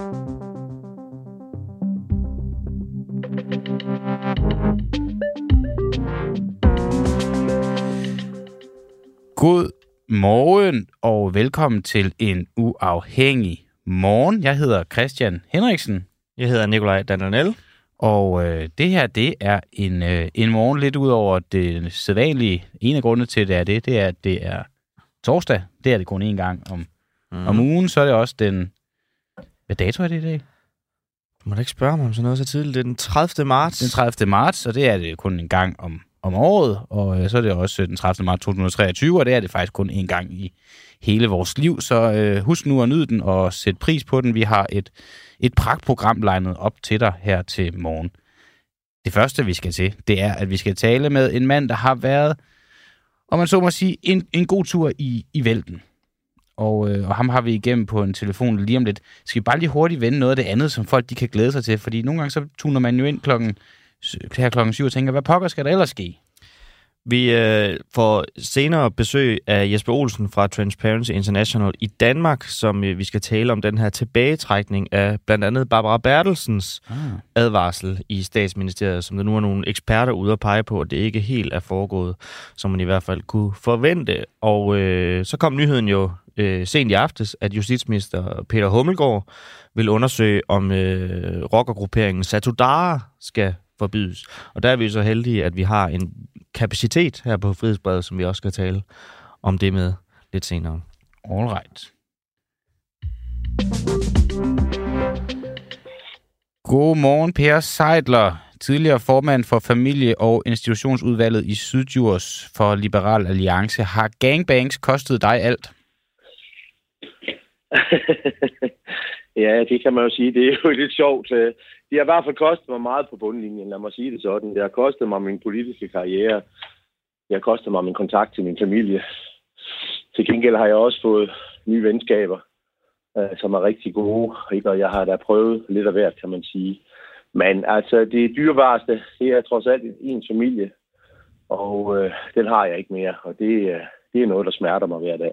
God morgen og velkommen til en uafhængig morgen. Jeg hedder Christian Henriksen. Jeg hedder Nikolaj Dananel. Og øh, det her, det er en, øh, en morgen lidt ud over det sædvanlige. En af grundene til, det er det, det er, at det er torsdag. Det er det kun én gang om, mm. om ugen. Så er det også den... Hvad dato er det i dag? Du må da ikke spørge mig om sådan noget så tidligt. Det er den 30. marts. Den 30. marts, og det er det kun en gang om, om året. Og øh, så er det også den 30. marts 2023, og det er det faktisk kun en gang i hele vores liv. Så øh, husk nu at nyde den og sæt pris på den. Vi har et, et pragtprogram legnet op til dig her til morgen. Det første, vi skal til, det er, at vi skal tale med en mand, der har været, om man så må sige, en, en god tur i, i vælten. Og, øh, og ham har vi igennem på en telefon lige om lidt. Skal vi bare lige hurtigt vende noget af det andet, som folk de kan glæde sig til? Fordi nogle gange så tuner man jo ind klokken, her klokken 7 og tænker, hvad pokker skal der ellers ske? Vi øh, får senere besøg af Jesper Olsen fra Transparency International i Danmark, som øh, vi skal tale om den her tilbagetrækning af blandt andet Barbara Bertelsens ah. advarsel i statsministeriet, som der nu er nogle eksperter ude at pege på, at det ikke helt er foregået, som man i hvert fald kunne forvente. Og øh, så kom nyheden jo øh, sent i aftes, at justitsminister Peter Hummelgaard vil undersøge, om øh, rockergrupperingen Satudara skal forbydes. Og der er vi så heldige, at vi har en kapacitet her på Frihedsbredet, som vi også skal tale om det med lidt senere. All right. God morgen, Per Seidler, tidligere formand for familie- og institutionsudvalget i Sydjurs for Liberal Alliance. Har gangbangs kostet dig alt? ja, det kan man jo sige. Det er jo lidt sjovt. Øh. Det har i hvert fald kostet mig meget på bundlinjen, lad mig sige det sådan. Det har kostet mig min politiske karriere. Det har kostet mig min kontakt til min familie. Til gengæld har jeg også fået nye venskaber, øh, som er rigtig gode. Ikke? Og jeg har da prøvet lidt af hvert, kan man sige. Men altså, det dyrebareste, det er trods alt en familie. Og øh, den har jeg ikke mere. Og det, øh, det er noget, der smerter mig hver dag.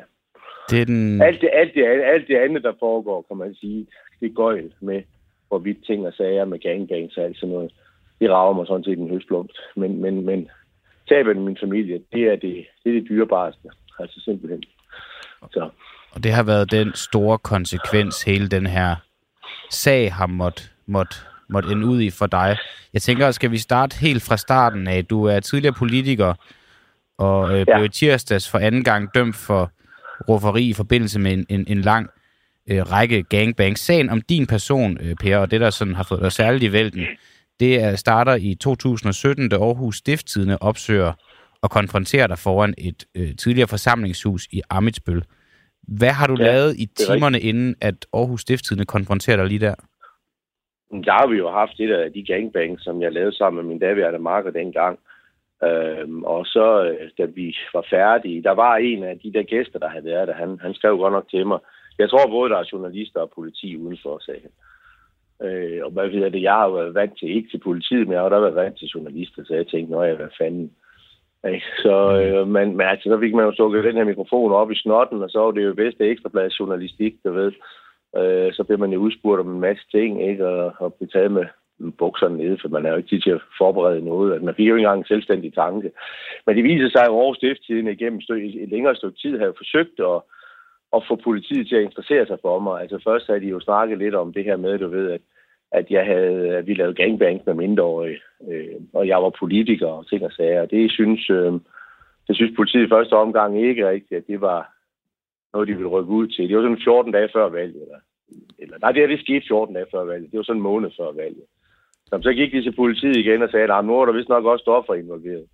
Det er den... alt, det, alt, det, alt det andet, der foregår, kan man sige, det går med, hvorvidt ting og sager med gangbangs og alt sådan noget. Det rager mig sådan set en høstblomst. Men, men, men tabet af min familie, det er det, det, er det dyrebareste. Altså simpelthen. Så. Og det har været den store konsekvens, hele den her sag har måtte, måtte, måtte ende ud i for dig. Jeg tænker, skal vi starte helt fra starten af? Du er tidligere politiker, og øh, blev ja. tirsdags for anden gang dømt for rufferi i forbindelse med en, en, en lang øh, række gangbangs. Sagen om din person, øh, Per, og det, der sådan har fået dig særligt i vælten, det er, starter i 2017, da Aarhus Stifttidene opsøger og konfronterer dig foran et øh, tidligere forsamlingshus i Amitsbøl. Hvad har du ja, lavet i timerne, inden at Aarhus Stifttidene konfronterer dig lige der? Der har vi jo haft et af de gangbangs, som jeg lavede sammen med min daværende marker dengang. Øhm, og så, øh, da vi var færdige, der var en af de der gæster, der havde været der, han, han skrev godt nok til mig. Jeg tror både, der er journalister og politi udenfor, sagde han. Øh, og hvad ved det, jeg har været vant til, ikke til politiet, men jeg har da været vant til journalister, så jeg tænkte, nå ja, hvad fanden. Ikke? Så, øh, men, men altså, så fik man jo stukket den her mikrofon op i snotten, og så var det jo bedste ekstrablads journalistik, du ved. Øh, så bliver man jo udspurgt om en masse ting, ikke? Og, og blive taget med bukserne nede, for man er jo ikke tid til at forberede noget. Altså, man fik jo ikke engang en selvstændig tanke. Men det viser sig, at Aarhus Stifttiden igennem et længere stykke tid har forsøgt at, at få politiet til at interessere sig for mig. Altså først havde de jo snakket lidt om det her med, du ved, at, at, jeg havde, at vi lavede gangbang med mindreårige, øh, og jeg var politiker og ting og sager. Og det synes, øh, det synes politiet i første omgang ikke rigtigt, at det var noget, de ville rykke ud til. Det var sådan 14 dage før valget. Eller, eller, nej, det er det skete 14 dage før valget. Det var sådan en måned før valget. Så, så gik de til politiet igen og sagde, at nu er der vist nok også stoffer involveret.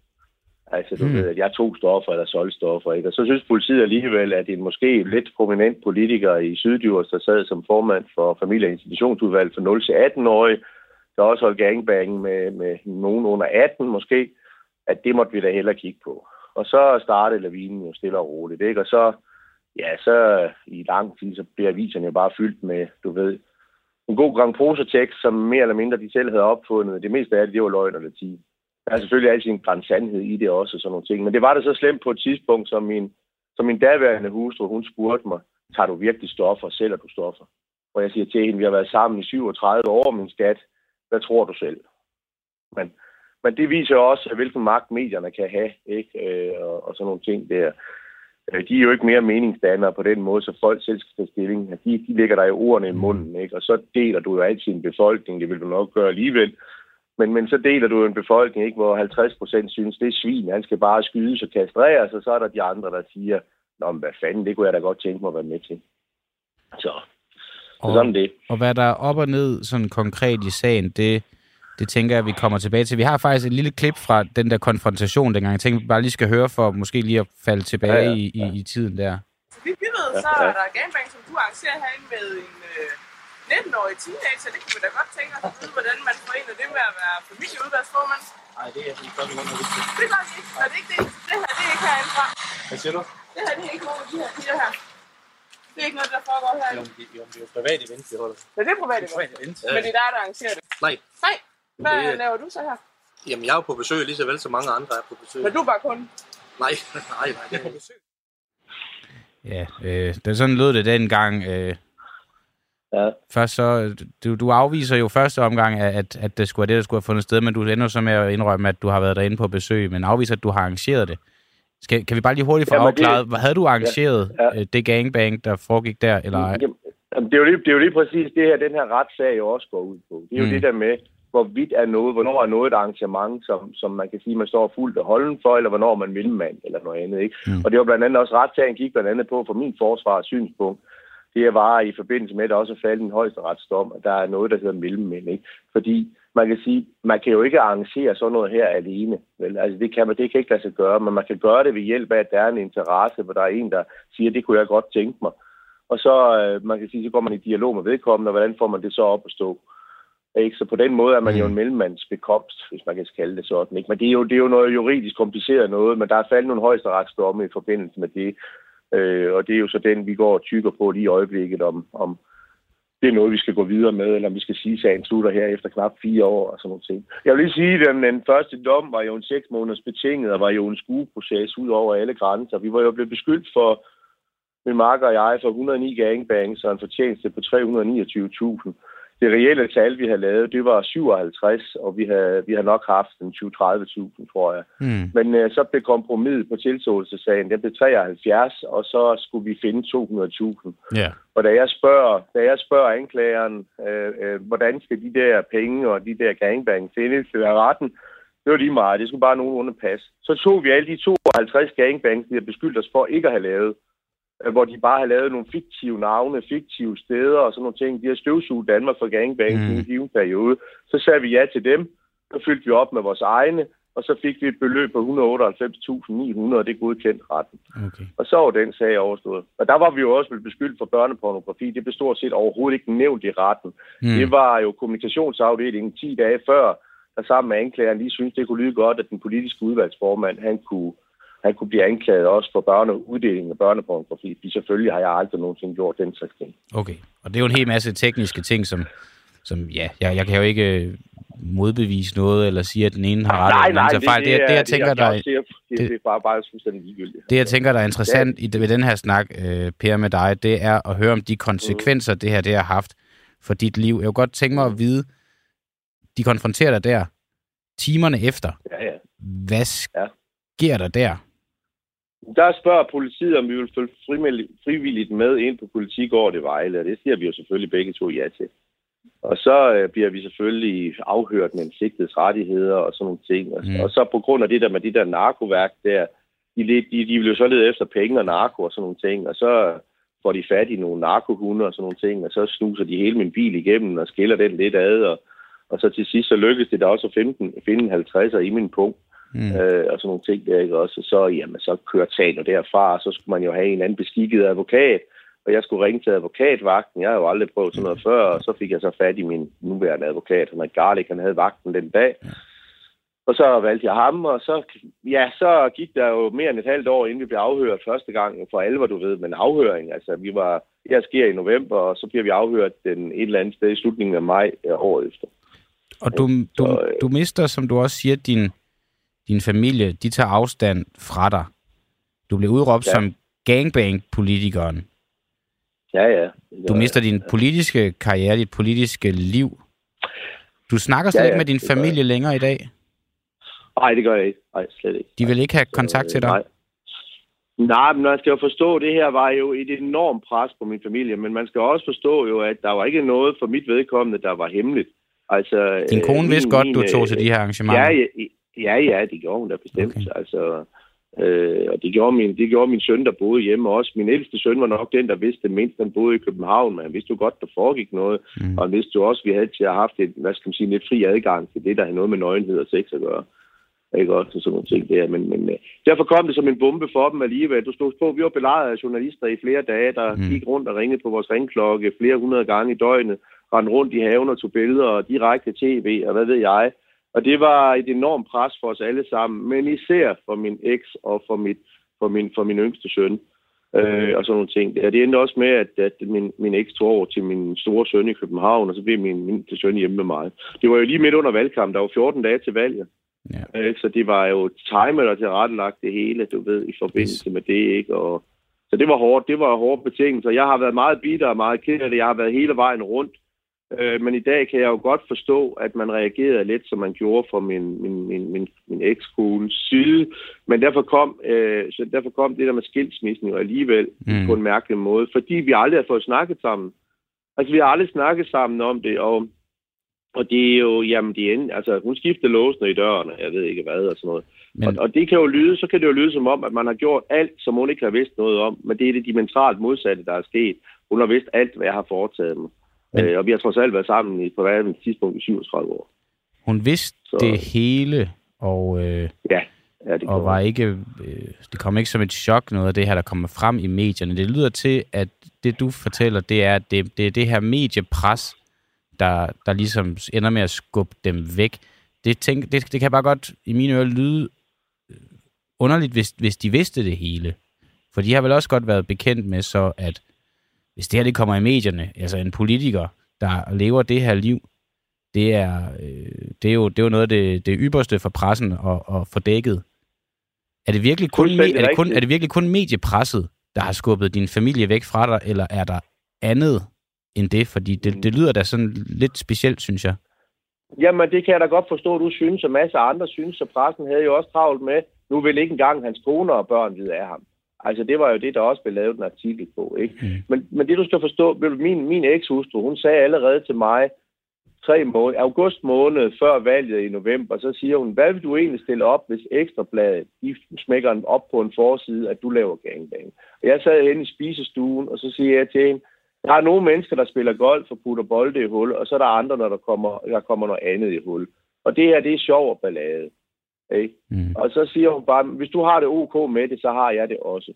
Altså, du hmm. ved, at jeg tog stoffer eller solgte stoffer, ikke? Og så synes politiet alligevel, at en måske lidt prominent politiker i Syddjurs, der sad som formand for familie- og institutionsudvalg for 0-18-årige, der også holdt gangbang med, med nogen under 18 måske, at det måtte vi da hellere kigge på. Og så startede lavinen jo stille og roligt, ikke? Og så, ja, så i lang tid, så bliver aviserne bare fyldt med, du ved, en god gang som mere eller mindre de selv havde opfundet. Det meste af det, det var løgn og latin. Der er selvfølgelig altid en græns sandhed i det også, og sådan nogle ting. Men det var det så slemt på et tidspunkt, som min, som min daværende hustru, hun spurgte mig, tager du virkelig stoffer, sælger du stoffer? Og jeg siger til hende, vi har været sammen i 37 år, min skat. Hvad tror du selv? Men, men det viser også, hvilken magt medierne kan have, ikke? Øh, og, og sådan nogle ting der. Øh, de er jo ikke mere meningsdannere på den måde, så folk selv skal tage stilling. De, de ligger der i ordene i munden, ikke? og så deler du jo altid en befolkning, det vil du nok gøre alligevel. Men, men så deler du en befolkning, ikke, hvor 50 procent synes, det er svin, han skal bare skydes og kastreres, og så er der de andre, der siger, Nå, men hvad fanden, det kunne jeg da godt tænke mig at være med til. Så, Og, sådan det. og hvad der er op og ned sådan konkret i sagen, det, det tænker jeg, vi kommer tilbage til. Vi har faktisk et lille klip fra den der konfrontation dengang. Jeg tænker, vi bare lige skal høre for måske lige at falde tilbage Ja, ja, i, i, i tiden der. Så vi ved, Ja, så ja. er der gangbang, som du arrangerer herinde med en øh, 19-årig teenager. Det kunne vi da godt tænke os at vide, hvordan man forener det med at være familieudvalgsformand. Nej, det er sådan noget, der vigtigt. Det gør vi ikke. Det ikke det, det her, det er ikke herindefra. Hvad siger du? Det her, det er ikke nogen af de her piger her. Det er ikke noget, der foregår Jo, herinde. men det, jo, det er jo privat event, vi holder. Men det er privat, Privat event. Men det er dig, der arrangerer det. Nej, Nej. Hvad Det er- laver du så her? jamen jeg er jo på besøg lige så vel som mange andre er på besøg. Men du er bare kun. Nej, nej, nej, det er på besøg. Ja, øh, det sådan lød det dengang. Øh, Ja. først så, du, du afviser jo første omgang, at, at, at det skulle være det, der skulle have fundet sted, men du ender så med at indrømme, at du har været derinde på besøg, men afviser, at du har arrangeret det. Skal, kan vi bare lige hurtigt få Jamen, det- afklaret, havde du arrangeret Ja, ja, det gangbang, der foregik der, eller ej? Jamen, det, er jo lige, det er jo lige præcis det her, den her retssag jo også går ud på. Det er jo mm. det der med, hvorvidt er noget, hvornår er noget et arrangement, som, som man kan sige, man står fuldt og holden for, eller hvornår man vil mand, eller noget andet. Ikke? Mm. Og det var blandt andet også retssagen gik blandt andet på, for min forsvars synspunkt, det var i forbindelse med, at der også faldet en højesteretsdom, at der er noget, der hedder mellemmænd. Ikke? Fordi man kan sige, man kan jo ikke arrangere sådan noget her alene. Vel? Altså, det, kan man, det kan ikke lade sig gøre, men man kan gøre det ved hjælp af, at der er en interesse, hvor der er en, der siger, det kunne jeg godt tænke mig. Og så, øh, man kan sige, så går man i dialog med vedkommende, og hvordan får man det så op at stå? Ikke? Så på den måde er man jo en mellemmandsbekomst, hvis man kan kalde det sådan. Ikke? Men det er, jo, det er jo noget juridisk kompliceret noget, men der er faldet nogle højesteretsdomme i forbindelse med det. Øh, og det er jo så den, vi går og tykker på lige i øjeblikket, om, om det er noget, vi skal gå videre med, eller om vi skal sige, at sagen slutter her efter knap fire år og sådan noget ting. Jeg vil lige sige, at den, den første dom var jo en seks måneders betinget, og var jo en skueproces ud over alle grænser. Vi var jo blevet beskyldt for, min marker og jeg, for 109 gangbangs og en fortjeneste på 329.000. Det reelle tal, vi havde lavet, det var 57, og vi har, vi har nok haft en 20-30.000, tror jeg. Mm. Men øh, så blev kompromis på tilståelsessagen, den blev 73, og så skulle vi finde 200.000. Ja. Og da jeg spørger, da jeg spørger anklageren, øh, øh, hvordan skal de der penge og de der gangbang findes til retten, det var lige meget. Det skulle bare nogenlunde passe. Så tog vi alle de 52 gangbangs, de har beskyldt os for ikke at have lavet, hvor de bare har lavet nogle fiktive navne, fiktive steder og sådan nogle ting. De har støvsuget Danmark for gangbangs Mm. i en given periode. Så sagde vi ja til dem. Så fyldte vi op med vores egne, og så fik vi et beløb på 198.900, og det godkendte retten. Okay. Og så var den sag overstået. Og der var vi jo også blevet beskyldt for børnepornografi. Det blev stort set overhovedet ikke nævnt i retten. Mm. Det var jo kommunikationsafdelingen 10 dage før, der sammen med anklageren lige synes det kunne lyde godt, at den politiske udvalgsformand, han kunne, han kunne blive anklaget også for børne, uddeling af børnepornografi. Fordi selvfølgelig har jeg aldrig nogensinde gjort den slags ting. Okay, og det er jo en hel masse tekniske ting, som, som ja, jeg, jeg kan jo ikke øh, modbevise noget, eller sige, at den ene har ret, eller den anden fejl. Det, det, det, jeg tænker, jeg, der, det, det, det er bare, bare fuldstændig ligegyldigt. det, jeg tænker, der er interessant i, ved den her snak, øh, Per, med dig, det er at høre om de konsekvenser, det her det har haft for dit liv. Jeg kunne godt tænke mig at vide, de konfronterer dig der, timerne efter. Ja, ja. Hvad sker der der? Der spørger politiet, om vi vil følge frivilligt, med ind på politigården i Vejle, og det siger vi jo selvfølgelig begge to ja til. Og så øh, bliver vi selvfølgelig afhørt med en sigtets rettigheder og sådan nogle ting. Og, Mm. og så på grund af det der med de der narkoværk der, de, de, de vil jo så lede efter penge og narko og sådan nogle ting, og så får de fat i nogle narkohunde og sådan nogle ting, og så snuser de hele min bil igennem og skiller den lidt ad, og, og så til sidst så lykkedes det da også at finde, den, finde en 50'er i min punkt, Mm. øh, og sådan nogle ting der, ikke også? Og så, jamen, så kører sagen jo derfra, og så skulle man jo have en anden beskikket advokat, og jeg skulle ringe til advokatvagten. Jeg har jo aldrig prøvet sådan noget før, og så fik jeg så fat i min nuværende advokat, han Garlik, han havde vagten den dag. Og så valgte jeg ham, og så, ja, så gik der jo mere end et halvt år, inden vi blev afhørt første gang for alvor, du ved, men afhøring, altså vi var, her sker i november, og så bliver vi afhørt den et eller andet sted i slutningen af maj øh, året efter. Og du, du, Så, øh, du mister, som du også siger, din, din familie, de tager afstand fra dig. Du blev udråbt ja. Som gangbang-politikeren. Ja, ja. Du mister din politiske karriere, dit politiske liv. Du snakker slet Ja, ja, ikke med din det familie længere i dag. Nej, det gør jeg ikke. Nej, slet ikke. De vil ikke have kontakt til dig. Nej. Nej, men man skal jo forstå, at det her var jo et enormt pres på min familie, men man skal også forstå jo, at der var ikke noget for mit vedkommende, der var hemmeligt. Altså, Din kone øh, vidste min- godt, min, du tog øh, til de her arrangementer. Ja, ja, ja, det gjorde hun da bestemt. Okay. Altså, øh, og det gjorde, min, det gjorde min søn, der boede hjemme også. Min ældste søn var nok den, der vidste mindst. Han boede i København, men han vidste jo godt, der foregik noget. Mm. Og han vidste jo også, at vi havde til at have haft et, hvad skal man sige, lidt fri adgang til det, der havde noget med nøgenhed og sex at gøre. Ikke også sådan nogle ting der. Men, men øh, derfor kom det som en bombe for dem alligevel. Du stod på, vi var belejret af journalister i flere dage, der mm. gik rundt og ringede på vores ringklokke flere hundrede gange i døgnet, rendte rundt i haven og tog billeder og direkte tv og hvad ved jeg. Og det var et enormt pres for os alle sammen, men især for min eks og for, mit, for, min, for min yngste søn. Øh, og sådan nogle ting. Ja, det endte også med, at, at min, min eks tog over til min store søn i København, og så blev min mindste søn hjemme med mig. Det var jo lige midt under valgkampen. Der var 14 dage til valget. Ja. Øh, så det var jo timet og tilrettelagt det hele, du ved, i forbindelse med det, ikke? Og, så det var hårdt. Det var hårde betingelser. Jeg har været meget bitter og meget ked af det. Jeg har været hele vejen rundt. Øh, men i dag kan jeg jo godt forstå, at man reagerede lidt, som man gjorde fra min, min, min, min, min ekskones side. Men derfor kom, øh, så derfor kom det der med skilsmissen jo alligevel Mm. på en mærkelig måde. Fordi vi aldrig har fået snakket sammen. Altså, vi har aldrig snakket sammen om det, og, og det er jo, jamen, det er, en- altså, hun skiftede låsene i døren, og jeg ved ikke hvad, og sådan noget. Men, Og, og det kan jo lyde, så kan det jo lyde som om, at man har gjort alt, som hun ikke har vidst noget om, men det er det dimensionalt modsatte, der er sket. Hun har vidst alt, hvad jeg har foretaget mig. Men- øh, og vi har trods alt været sammen i på hvad tidspunkt i 37 år. hun vidste så- det hele, og, øh, Ja, ja det og var ikke, øh, det kom ikke som et chok, noget af det her, der kommer frem i medierne. Det lyder til, at det, du fortæller, det er, at det, det er det her mediepres, der, der ligesom ender med at skubbe dem væk. Det, tænk, det, det kan bare godt i mine ører lyde øh, underligt, hvis, hvis de vidste det hele. For de har vel også godt været bekendt med så, at hvis det her det kommer i medierne, altså en politiker, der lever det her liv, det er, øh, det er, jo, det er jo noget af det, det ypperste for pressen at, at få dækket. Er det, virkelig kun, er, det kun, er det virkelig kun mediepresset, der har skubbet din familie væk fra dig, eller er der andet end det? Fordi det, det lyder da sådan lidt specielt, synes jeg. Jamen, det kan jeg da godt forstå, at du synes, og masser af andre synes, så pressen havde jo også travlt med, nu vil ikke engang hans kone og børn vide af ham. Altså, det var jo det, der også blev lavet en artikel på, ikke? Mm. Men, men det, du skal forstå, min, min ekshustru, hun sagde allerede til mig, tre måneder, august måned før valget i november, så siger hun, hvad vil du egentlig stille op, hvis Ekstrabladet, de smækker den op på en forside, at du laver gangbang? Og jeg sad henne i spisestuen, og så siger jeg til hende, der er nogle mennesker, der spiller golf og putter bolde i hul, og så er der andre, når der kommer, der kommer noget andet i hul. Og det her, det er sjov og ballade. Ikke? Mm. Og så siger hun bare, hvis du har det ok med det, så har jeg det også.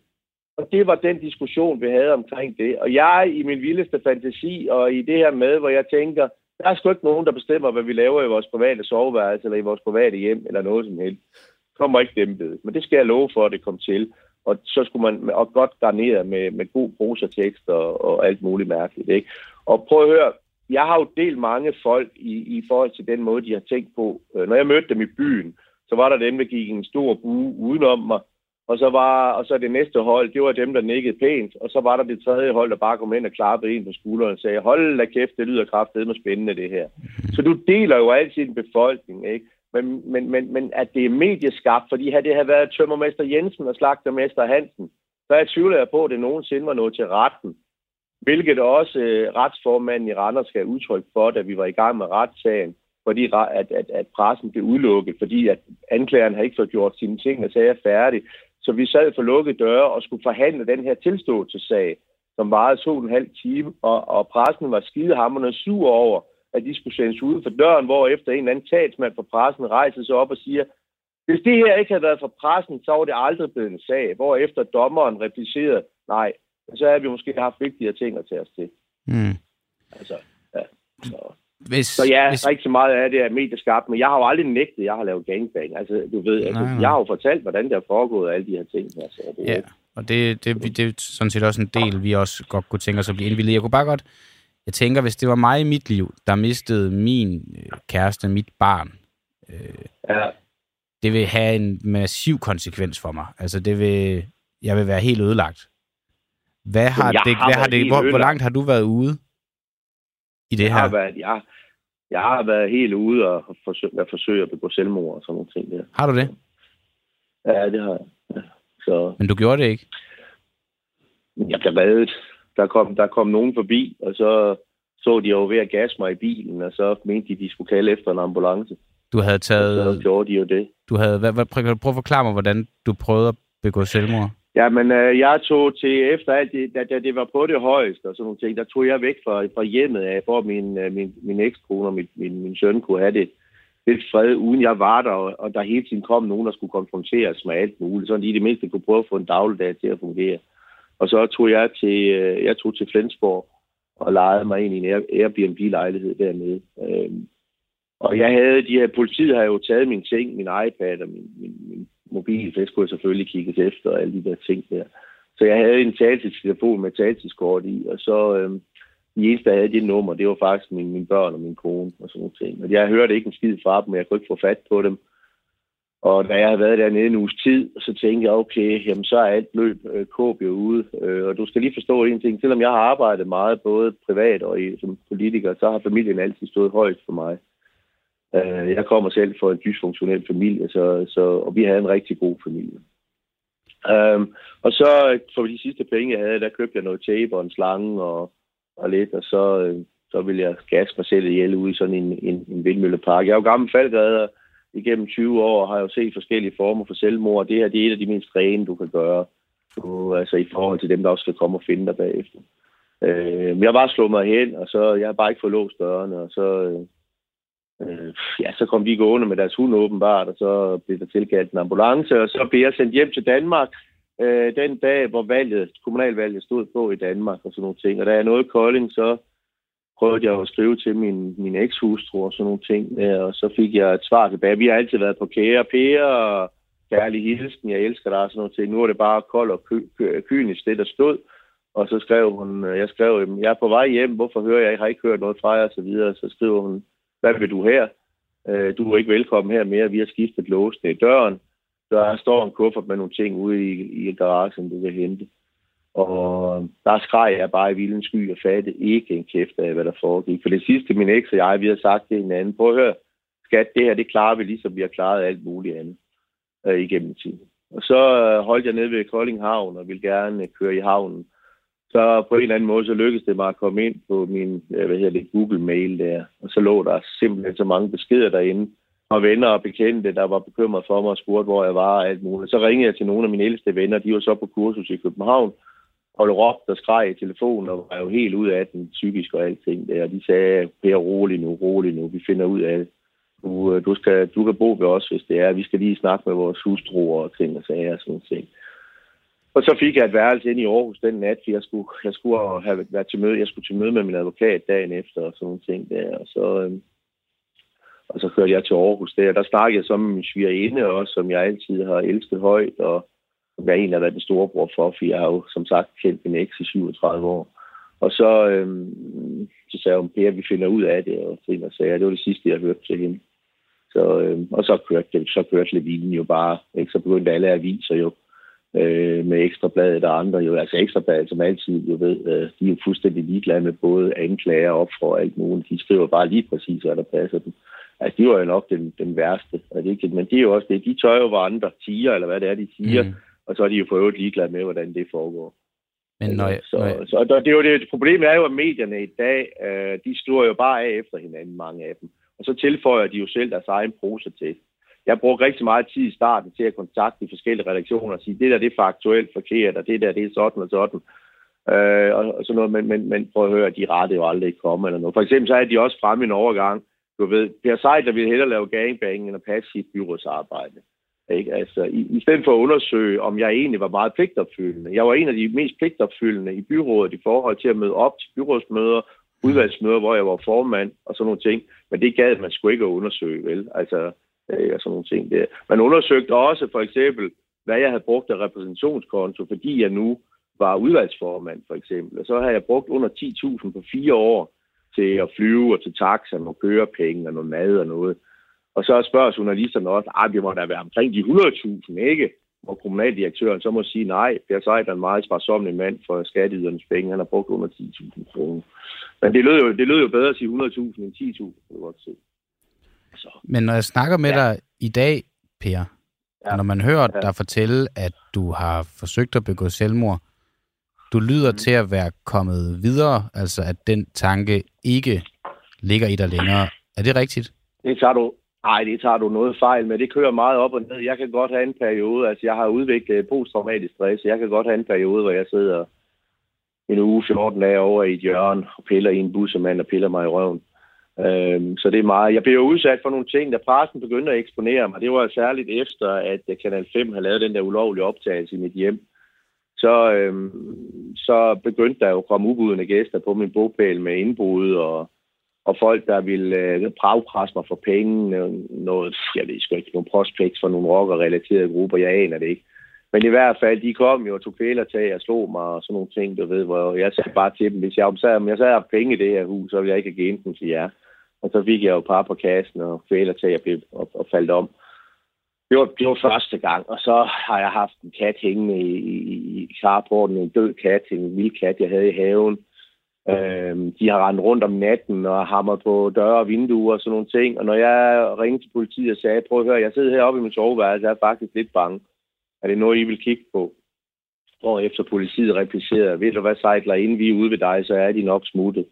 Og det var den diskussion, vi havde omkring det. Og jeg i min vildeste fantasi, og i det her med, hvor jeg tænker, der er sgu ikke nogen, der bestemmer, hvad vi laver i vores private soveværelse, eller i vores private hjem, eller noget som helst. Kommer ikke dem ved. Men det skal jeg love for, at det kom til. Og så skulle man og godt garnere med, med god prosatekst og, og alt muligt mærkeligt. Ikke? Og prøv at høre, jeg har jo delt mange folk i, i forhold til den måde, de har tænkt på. Øh, Når jeg mødte dem i byen, så var der dem, der gik en stor bue udenom mig. Og så var og så det næste hold, det var dem, der nikkede pænt. Og så var der det tredje hold, der bare kom ind og klappede en på skulderen og sagde, hold da kæft, det lyder kraftedet med spændende det her. Så du deler jo altid en befolkning, ikke? Men, men, men, men at det er medieskabt, fordi havde det havde været tømmermester Jensen og slagtermester Hansen, så jeg tvivler jeg på, at det nogensinde var noget til retten. Hvilket også øh, retsformanden i Randers skal udtryk for, da vi var i gang med retssagen, fordi at, at, at pressen blev udelukket, fordi at anklageren havde ikke fået gjort sine ting og sager færdig. Så vi sad for lukkede døre og skulle forhandle den her tilståelsessag, som varede to og en halv time, og, og pressen var skidehammerende sur over, at de skulle sendes ud for døren, hvor efter en eller anden talsmand for pressen rejser sig op og siger, hvis det her ikke havde været for pressen, så var det aldrig blevet en sag, hvor efter dommeren replicerede, nej, så havde vi måske haft vigtigere ting at tage os til. Mm. Altså, ja. Så, Hvis, så ja, hvis, rigtig meget af det er medieskabt, men jeg har jo aldrig nægtet, at jeg har lavet gangbang. Altså, du ved, altså, Nej, nej. jeg har jo fortalt, hvordan det har foregået, alle de her ting. Altså, det, Ja, og det, det, det, det er sådan set også en del, vi også godt kunne tænke os at blive indvildet. Jeg kunne bare godt, jeg tænker, hvis det var mig i mit liv, der mistede min øh, kæreste, mit barn, øh, ja, det vil have en massiv konsekvens for mig. Altså, det vil, jeg vil være helt ødelagt. Hvad har jeg det, har hvad har det, hvor, hvor ødelagt. langt har du været ude i det Jeg har her? været, jeg, jeg har været helt ude og forsøge, at forsøge at begå selvmord og sådan nogle ting der. Har du det? Ja, det har jeg. Ja. Så Men du gjorde det ikke? jeg blev reddet. Der kom, der kom nogen forbi, og så så de jo ved at gasse mig i bilen, og så mente de, de skulle kalde efter en ambulance. Du havde Så taget... gjorde de jo det. Du havde, hvad, hvad, prøv, at forklare mig, hvordan du prøvede at begå selvmord? Ja, men øh, jeg tog til, efter alt det, da, da det var på det højeste og sådan nogle ting, der tog jeg væk fra, fra hjemmet af, hvor min, øh, min, min ekskone og min, min, min søn kunne have det lidt fred, uden jeg var der, og, og der hele tiden kom nogen, der skulle konfronteres med alt muligt, sådan de i det mindste kunne prøve at få en dagligdag til at fungere. Og så tog jeg til, øh, jeg tog til Flensborg og lejede mig ind i en Airbnb-lejlighed dernede. Øhm, og jeg havde, de her, politiet havde jo taget min ting, min iPad og min, min, min mobil, for det skulle selvfølgelig kigges efter og alle de der ting der. Så jeg havde en taltidstelefon med taltidskort i, og så øh, de eneste, der havde det nummer, det var faktisk mine, mine børn og min kone og sådan noget ting. Og jeg hørte ikke en skid fra dem, men jeg kunne ikke få fat på dem. Og da jeg havde været dernede en uges tid, så tænkte jeg, okay, jamen så er alt løb øh, kåb jo ude. Øh, og du skal lige forstå en ting. Selvom jeg har arbejdet meget, både privat og i, som politiker, så har familien altid stået højt for mig. Øh, jeg kommer selv fra en dysfunktionel familie, så, så, og vi havde en rigtig god familie. Um, og så øh, for de sidste penge, jeg havde, der købte jeg noget tape og en slange og, og lidt, og så, øh, så ville jeg gasse mig selv ihjel ude i sådan en, en, en vindmøllepark. Jeg er jo gammel faldgræder igennem 20 år, og har jo set forskellige former for selvmord, det her det er et af de mindst rene, du kan gøre, du, altså i forhold til dem, der også skal komme og finde dig bagefter. Øh, men jeg bare slog mig hen, og så jeg har bare ikke fået låst dørene, og så, øh, øh, ja, så kom de gående med deres hund åbenbart, og så blev der tilkaldt en ambulance, og så blev jeg sendt hjem til Danmark øh, den dag, hvor valget, kommunalvalget stod på i Danmark og sådan nogle ting. Og da jeg nåede Kolding, så prøvede jeg at skrive til min, min ekshustru og sådan nogle ting, og så fik jeg et svar tilbage. Vi har altid været på kære pære og kærlig hilsen, jeg elsker dig og sådan noget ting. Nu er det bare kold og ky- ky- kynisk det, der stod. Og så skrev hun, øh, jeg skrev, jeg er på vej hjem, hvorfor hører jeg, jeg har ikke hørt noget fra jer, og så videre. Så skriver hun, hvad vil du her? Øh, Du er ikke velkommen her mere, vi har skiftet låsene i døren. Der står en kuffert med nogle ting ude i, i garagen, du kan hente. Og der skreg jeg bare i vildens sky og fatte ikke en kæft af, hvad der foregik. For det sidste, min eks og jeg, vi har sagt til hinanden, prøv at høre, skat, det her, det klarer vi ligesom vi har klaret alt muligt andet øh, igennem tiden. Og så øh, holdt jeg nede ved Kolding Havn og ville gerne køre i havnen. Så på en eller anden måde, så lykkedes det mig at komme ind på min øh, hvad hedder det, Google-mail der. Og så lå der simpelthen så mange beskeder derinde. Og venner og bekendte, der var bekymret for mig og spurgte, hvor jeg var og alt muligt. Så ringede jeg til nogle af mine ældste venner. De var så på kursus i København. Og råbte og skreg i telefonen og var jo helt ud af den psykisk og alting der. De sagde, Per, rolig nu, rolig nu. Vi finder ud af det. Du, øh, du, skal, du kan bo ved os, hvis det er. Vi skal lige snakke med vores hustruer og ting og sager og sådan noget. Og så fik jeg et værelse ind i Aarhus den nat, for jeg skulle, jeg skulle have været til møde, jeg skulle til møde med min advokat dagen efter og sådan nogle ting der. Og så, øh, og så kørte jeg til Aarhus der. Der snakkede jeg så med min svigerinde også, som jeg altid har elsket højt, og som jeg egentlig har været den store bror for, for jeg har jo som sagt kendt min eks i 37 år. Og så, øh, så sagde hun, Per, vi finder ud af det, og så sagde sager. Det var det sidste, jeg hørte til hende. Så, øh, og så kørte, det, så kørte Levinen jo bare, ikke? så begyndte alle aviser jo øh, med Ekstrabladet og andre jo, altså Ekstrabladet som altid jo ved, øh, de er jo fuldstændig ligeglade med både anklager og opfor og alt muligt. De skriver bare lige præcis, hvad der passer dem. Altså, de var jo nok den, den værste. Er det ikke? Men det er jo også det. De tør jo, hvor andre tiger, eller hvad det er, de siger. Mm. Og så er de jo for øvrigt ligeglade med, hvordan det foregår. Men når jeg, så, når jeg, så der, det er jo det. Problemet er jo, at medierne i dag, øh, de skriver jo bare af efter hinanden, mange af dem. Og så tilføjer de jo selv deres egen prosa til. Jeg brugte rigtig meget tid i starten til at kontakte de forskellige redaktioner og sige, det der det er faktuelt forkert, og det der det er sådan og sådan. Øh, og, og sådan noget, men, men, men prøv at høre, de rette jo aldrig ikke komme eller noget. For eksempel så er de også fremme i en overgang. Du ved, Per Seidler ville hellere lave gangbang end at passe sit byrådsarbejde. Ikke? Altså, i, I stedet for at undersøge, om jeg egentlig var meget pligtopfyldende. Jeg var en af de mest pligtopfyldende i byrådet i forhold til at møde op til byrådsmøder, udvalgsmøder, hvor jeg var formand og sådan nogle ting. Men det gad man sgu ikke at undersøge, vel? Altså, øh, og sådan nogle ting der. Man undersøgte også for eksempel, hvad jeg havde brugt af repræsentationskonto, fordi jeg nu var udvalgsformand for eksempel. Og så har jeg brugt under 10.000 på fire år til at flyve og til taxa og kørepenge og noget mad og noget. Og så spørger journalisterne også, at det må da være omkring de 100.000, ikke? hvor kommunaldirektøren så må sige nej. Per Seid er en meget sparsomlig mand for skatteydernes penge. Han har brugt under 10.000 kroner. Men det lød jo, det lød jo bedre at sige 100.000 end 10.000, kan du godt se. Så. Men når jeg snakker med ja. dig i dag, Per, ja. når man hører ja. dig fortælle, at du har forsøgt at begå selvmord, du lyder mm. til at være kommet videre, altså at den tanke ikke ligger i dig længere. Er det rigtigt? Det tager du, nej, det tager du noget fejl med. Det kører meget op og ned. Jeg kan godt have en periode, altså jeg har udviklet posttraumatisk stress, jeg kan godt have en periode, hvor jeg sidder en uge, 14 dage over i et hjørne og piller i en bussemand og piller mig i røven. Øhm, så det er meget. Jeg blev udsat for nogle ting, da pressen begyndte at eksponere mig. Det var særligt efter, at øh, Kanal 5 havde lavet den der ulovlige optagelse i mit hjem. Så, øhm, så begyndte der jo at komme ubudende gæster på min bogpæl med indbrud og, og folk, der ville øh, pragpresse mig for penge. Noget, jeg ved sgu ikke, nogle prospects for nogle rocker-relaterede grupper. Jeg aner det ikke. Men i hvert fald, de kom jo og tog kvælertag og slog mig og sådan nogle ting, du ved, hvor jeg sagde bare til dem, hvis jeg, om jeg, jeg og penge i det her hus, så ville jeg ikke have gemt dem til jer. Og så fik jeg jo par på kassen og kvælertag og, blev, og, og faldt om. Det var, det var første gang, og så har jeg haft en kat hængende i, i, i carporten, en død kat, en vild kat, jeg havde i haven. Øhm, de har rendt rundt om natten og hamret på døre og vinduer og sådan nogle ting. Og når jeg ringede til politiet og sagde, prøv at høre, jeg sidder heroppe i min soveværelse, jeg er faktisk lidt bange. Er det noget, I vil kigge på? Og efter politiet replicerede, ved du hvad, Seidler, inden vi er ude ved dig, så er de nok smuttet.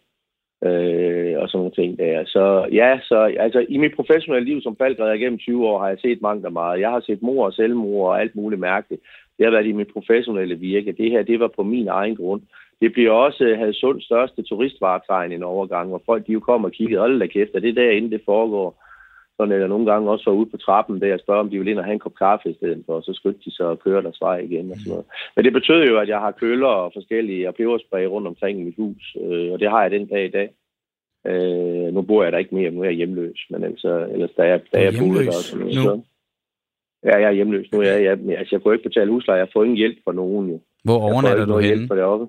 Øh, og sådan nogle ting der. Så ja, så altså i mit professionelle liv som faldgræder gennem 20 år, har jeg set mange og meget. Jeg har set mor og selvmord og alt muligt mærkeligt. Det har været i mit professionelle virke. Det her, det var på min egen grund. Det bliver også havde sund største turistvaretegn i en overgang, hvor folk de jo kom og kiggede, hold da kæft, er det derinde, det foregår? Sådan er der nogle gange også var ude på trappen der og spørge, om de vil ind og have en kop kaffe i stedet for, og så skyndte de så og køre deres vej igen og sådan noget. Men det betød jo, at jeg har køller og forskellige og peberspray rundt omkring i mit hus, øh, og det har jeg den dag i dag. Øh, nu bor jeg der ikke mere, nu er jeg hjemløs, men altså, ellers da jeg, da jeg boede der også. Nu. Så, ja, jeg er hjemløs nu. Jeg, jeg, altså, jeg kunne ikke betale husleje, jeg får ingen hjælp fra nogen jo. Hvor overnatter du henne? For deroppe.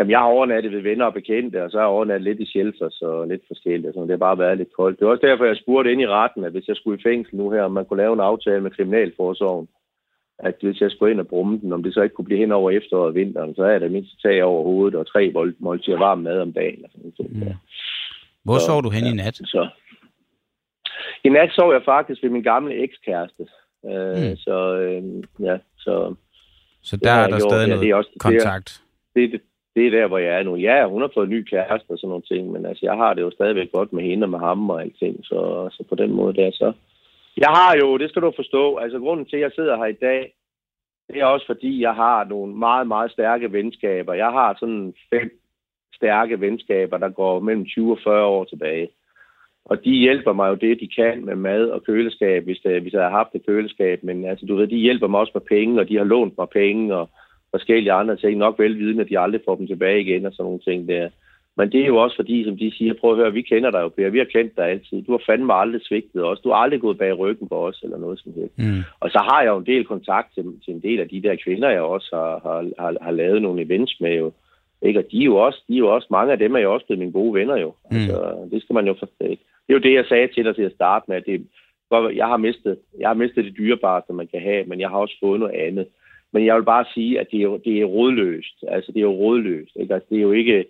Jamen, jeg har overnattet ved venner og bekendte, og så har jeg overnattet lidt i shelters og lidt forskelligt. Så det har bare været lidt koldt. Det var også derfor, jeg spurgte ind i retten, at hvis jeg skulle i fængsel nu her, om man kunne lave en aftale med Kriminalforsorgen, at hvis jeg skulle ind og brumme den, om det så ikke kunne blive hen over efteråret og vinteren, så er det mindst tag over hovedet og tre måltider varm mad om dagen. Og sådan noget. Mm. Hvor så, sov du hen ja, i nat? Så. I nat sov jeg faktisk ved min gamle ekskæreste. Øh, mm. Så øh, ja, så... Så der er der gjort, stadig ja, noget det er også, kontakt? Det, det, det er der, hvor jeg er nu. Ja, hun har fået en ny kæreste og sådan nogle ting, men altså, jeg har det jo stadigvæk godt med hende og med ham og alting, så, så på den måde der så. Jeg har jo, det skal du forstå, altså grunden til, at jeg sidder her i dag, det er også fordi, jeg har nogle meget, meget stærke venskaber. Jeg har sådan fem stærke venskaber, der går mellem 20 og 40 år tilbage. Og de hjælper mig jo det, de kan med mad og køleskab, hvis, det, hvis jeg har haft et køleskab. Men altså, du ved, de hjælper mig også med penge, og de har lånt mig penge, og forskellige andre ting, nok velvidende, at de aldrig får dem tilbage igen og sådan nogle ting der. Men det er jo også fordi, som de siger, prøv at høre, vi kender dig jo, Per. Vi har kendt dig altid. Du har fandme aldrig svigtet os. Du har aldrig gået bag ryggen på os, eller noget som helst. Mm. Og så har jeg jo en del kontakt til, til en del af de der kvinder, jeg også har, har, har, har lavet nogle events med jo. Ikke? Og de er jo også, de er jo også, mange af dem er jo også blevet mine gode venner jo. Mm. Altså, det skal man jo forstå. Det er jo det, jeg sagde til dig til at starte med. At det, jeg har mistet, jeg har mistet det dyrebare, man kan have, men jeg har også fået noget andet. Men jeg vil bare sige, at det er, det er rådløst. Altså, det er jo rådløst. Ikke? Altså, det er jo ikke...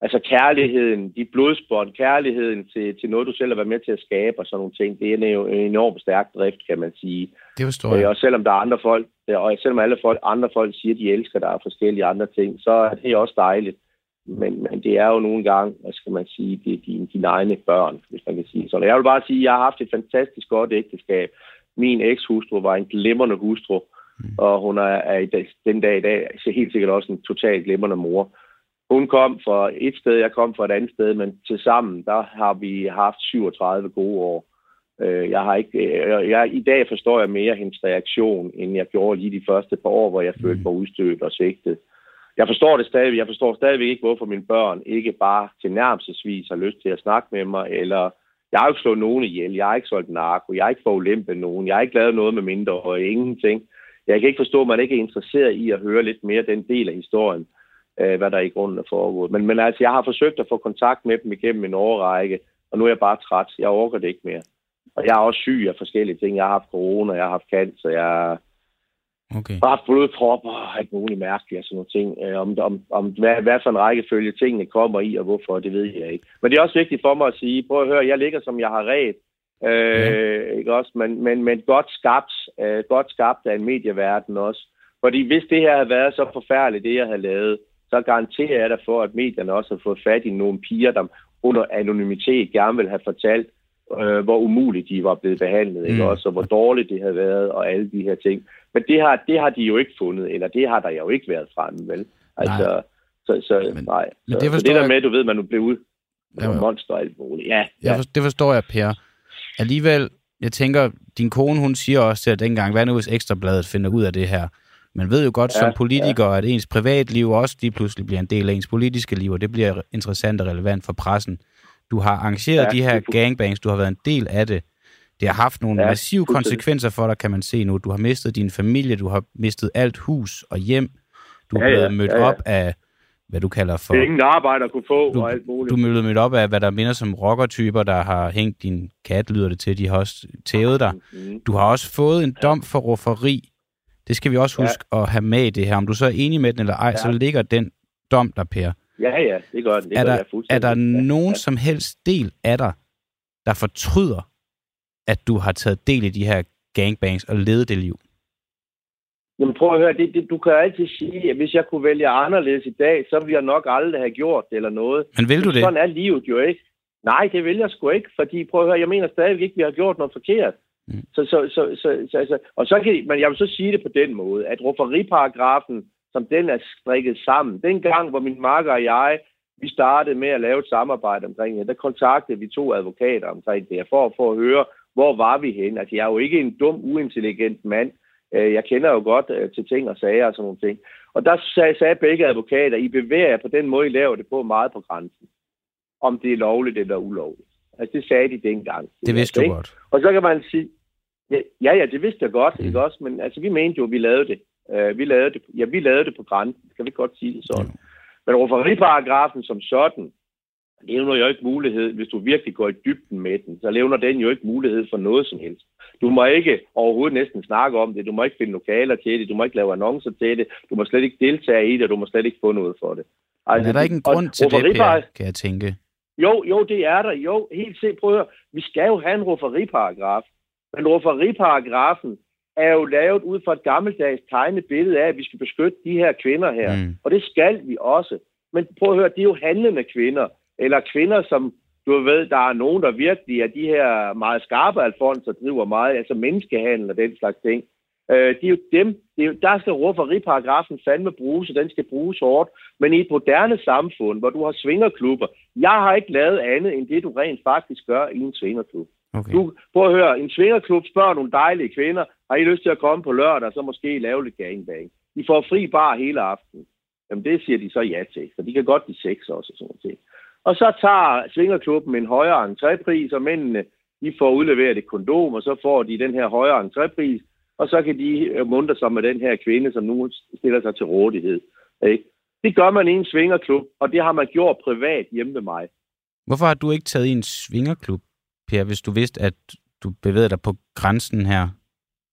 Altså, kærligheden, de blodsbånd, kærligheden til, til noget, du selv har været med til at skabe og sådan nogle ting, det er jo en enormt stærk drift, kan man sige. Det forstår jeg. Og selvom der er andre folk, og selvom alle folk, andre folk siger, at de elsker dig og forskellige andre ting, så er det også dejligt. Men, men det er jo nogle gange, hvad skal man sige, det er dine, dine egne børn, hvis man kan sige sådan. Jeg vil bare sige, at jeg har haft et fantastisk godt ægteskab. Min ekshustru var en glimrende hustru. Mm. Og hun er, er i dag, den dag i dag så helt sikkert også en totalt glimrende mor. Hun kom fra et sted, jeg kom fra et andet sted, men til sammen, der har vi haft 37 gode år. Øh, jeg har ikke, øh, jeg, I dag forstår jeg mere hendes reaktion, end jeg gjorde lige de første par år, hvor jeg mm. følte mig udstødt og svigtet. Jeg forstår det stadig. Jeg forstår stadigvæk ikke, hvorfor mine børn ikke bare til nærmelsesvis har lyst til at snakke med mig, eller jeg har ikke slået nogen ihjel, jeg har ikke solgt narko, jeg har ikke forulæmpet nogen, jeg har ikke lavet noget med mindre og ingenting jeg kan ikke forstå, at man ikke er interesseret i at høre lidt mere den del af historien, øh, hvad der i grunden er foregået. Men, men altså, jeg har forsøgt at få kontakt med dem igennem en årrække, og nu er jeg bare træt. Jeg overgår det ikke mere. Og jeg er også syg af forskellige ting. Jeg har haft corona, jeg har haft cancer, jeg, Okay. Og haft blodpropper og alt muligt mærkeligt og sådan nogle ting. Øh, om, om, om hvad, hvad for en rækkefølge tingene kommer i, og hvorfor, det ved jeg ikke. Men det er også vigtigt for mig at sige, prøv at høre, jeg ligger som jeg har ret. Øh, ja. ikke også? Men, men, men godt skabt, øh, godt skabt af en medieverden også. Fordi hvis det her havde været så forfærdeligt, det jeg havde lavet, så garanterer jeg dig for, at medierne også har fået fat i nogle piger, der under anonymitet gerne vil have fortalt, øh, hvor umuligt de var blevet behandlet, mm. ikke også, og hvor dårligt det havde været, og alle de her ting. Men det har, det har de jo ikke fundet, eller det har der jo ikke været fremme, vel? Altså, nej. Så, så, men, nej. Men det, så, så det der med, du ved, man nu blev ud ja, monster og alt muligt. Ja, ja. For, det forstår jeg, Per. Alligevel, jeg tænker, din kone, hun siger også til at dengang, hvad nu hvis Ekstrabladet finder ud af det her? Man ved jo godt ja, som politiker, ja. at ens privatliv også lige pludselig bliver en del af ens politiske liv, og det bliver interessant og relevant for pressen. Du har arrangeret ja, de her gangbangs, du har været en del af det. Det har haft nogle ja, massive konsekvenser for dig, kan man se nu. Du har mistet din familie, du har mistet alt hus og hjem. Du har ja, ja, mødt ja, ja. op af, hvad du kalder for... Ingen arbejde kunne få du, og alt muligt. Du er mødt op af, hvad der minder som rockertyper, der har hængt din kat, lyder det til. De har også tævet dig. Mm-hmm. Du har også fået en dom for rufferi. Det skal vi også huske ja. at have med i det her. Om du så er enig med den eller ej, ja. så ligger den dom der, Per. Ja, ja, det gør den. Det er, gør der, er der nogen ja. som helst del af dig, der fortryder, at du har taget del i de her gangbangs og levet det liv? Jamen prøv at høre, det, det, du kan altid sige, at hvis jeg kunne vælge anderledes i dag, så ville jeg nok aldrig have gjort det eller noget. Men vil du det? Sådan er livet jo ikke. Nej, det vil jeg sgu ikke, fordi prøv at høre, jeg mener stadigvæk ikke, at vi har gjort noget forkert. Mm. Så, så, så, så, så, så, og så kan, men jeg vil så sige det på den måde, at rufferiparagrafen, som den er strikket sammen, den gang, hvor min marker og jeg, vi startede med at lave et samarbejde omkring det, der kontaktede vi to advokater omkring det, for, for at høre, hvor var vi hen? Altså, jeg er jo ikke en dum, uintelligent mand. Øh, jeg kender jo godt øh, til ting og sager og sådan nogle ting. Og der sagde, begge advokater, I bevæger jer på den måde, I laver det på meget på grænsen. Om det er lovligt eller ulovligt. Altså, det sagde de dengang. Det vidste du godt. Og så kan man sige, Ja, ja, det vidste jeg godt, mm. ikke også? Men altså, vi mente jo, at vi lavede det. Uh, vi lavede det, ja, vi lavede det på grænsen. Kan vi godt sige det sådan? Mm. Men rufferiparagrafen som sådan, levner jo ikke mulighed, hvis du virkelig går i dybden med den, så levner den jo ikke mulighed for noget som helst. Du må ikke overhovedet næsten snakke om det, du må ikke finde lokaler til det, du må ikke lave annoncer til det, du må slet ikke deltage i det, du må slet ikke få noget for det. Altså, Men er der ikke en grund til det, Per, kan jeg tænke? Jo, jo, det er der. Jo, helt set. Prøv at høre. Vi skal jo have en rufferiparagraf. Men rufferiparagrafen er jo lavet ud fra et gammeldags tegnebillede af, at vi skal beskytte de her kvinder her. Mm. Og det skal vi også. Men prøv at høre, det er jo handlende kvinder, eller kvinder, som du ved, der er nogen, der virkelig er de her meget skarpe alfonser, driver meget, altså menneskehandel og den slags ting. Øh, det er jo dem, det er jo, der skal rufferiparagrafen fandme bruges, og den skal bruges hårdt. Men i et moderne samfund, hvor du har svingerklubber, jeg har ikke lavet andet end det, du rent faktisk gør i en svingerklub. Okay. Du, prøv at høre, en svingerklub spørger nogle dejlige kvinder, har I lyst til at komme på lørdag, så måske lave lidt gangbang? De får fri bar hele aftenen. Jamen det siger de så ja til, for de kan godt lide sex også og sådan noget. Og så tager svingerklubben en højere entrépris, og mændene de får udleveret et kondom, og så får de den her højere entrépris, og så kan de øh, munter sig med den her kvinde, som nu stiller sig til rådighed. Ikke? Det gør man i en svingerklub, og det har man gjort privat hjemme med mig. Hvorfor har du ikke taget i en svingerklub? Per, hvis du vidste, at du bevægede dig på grænsen her,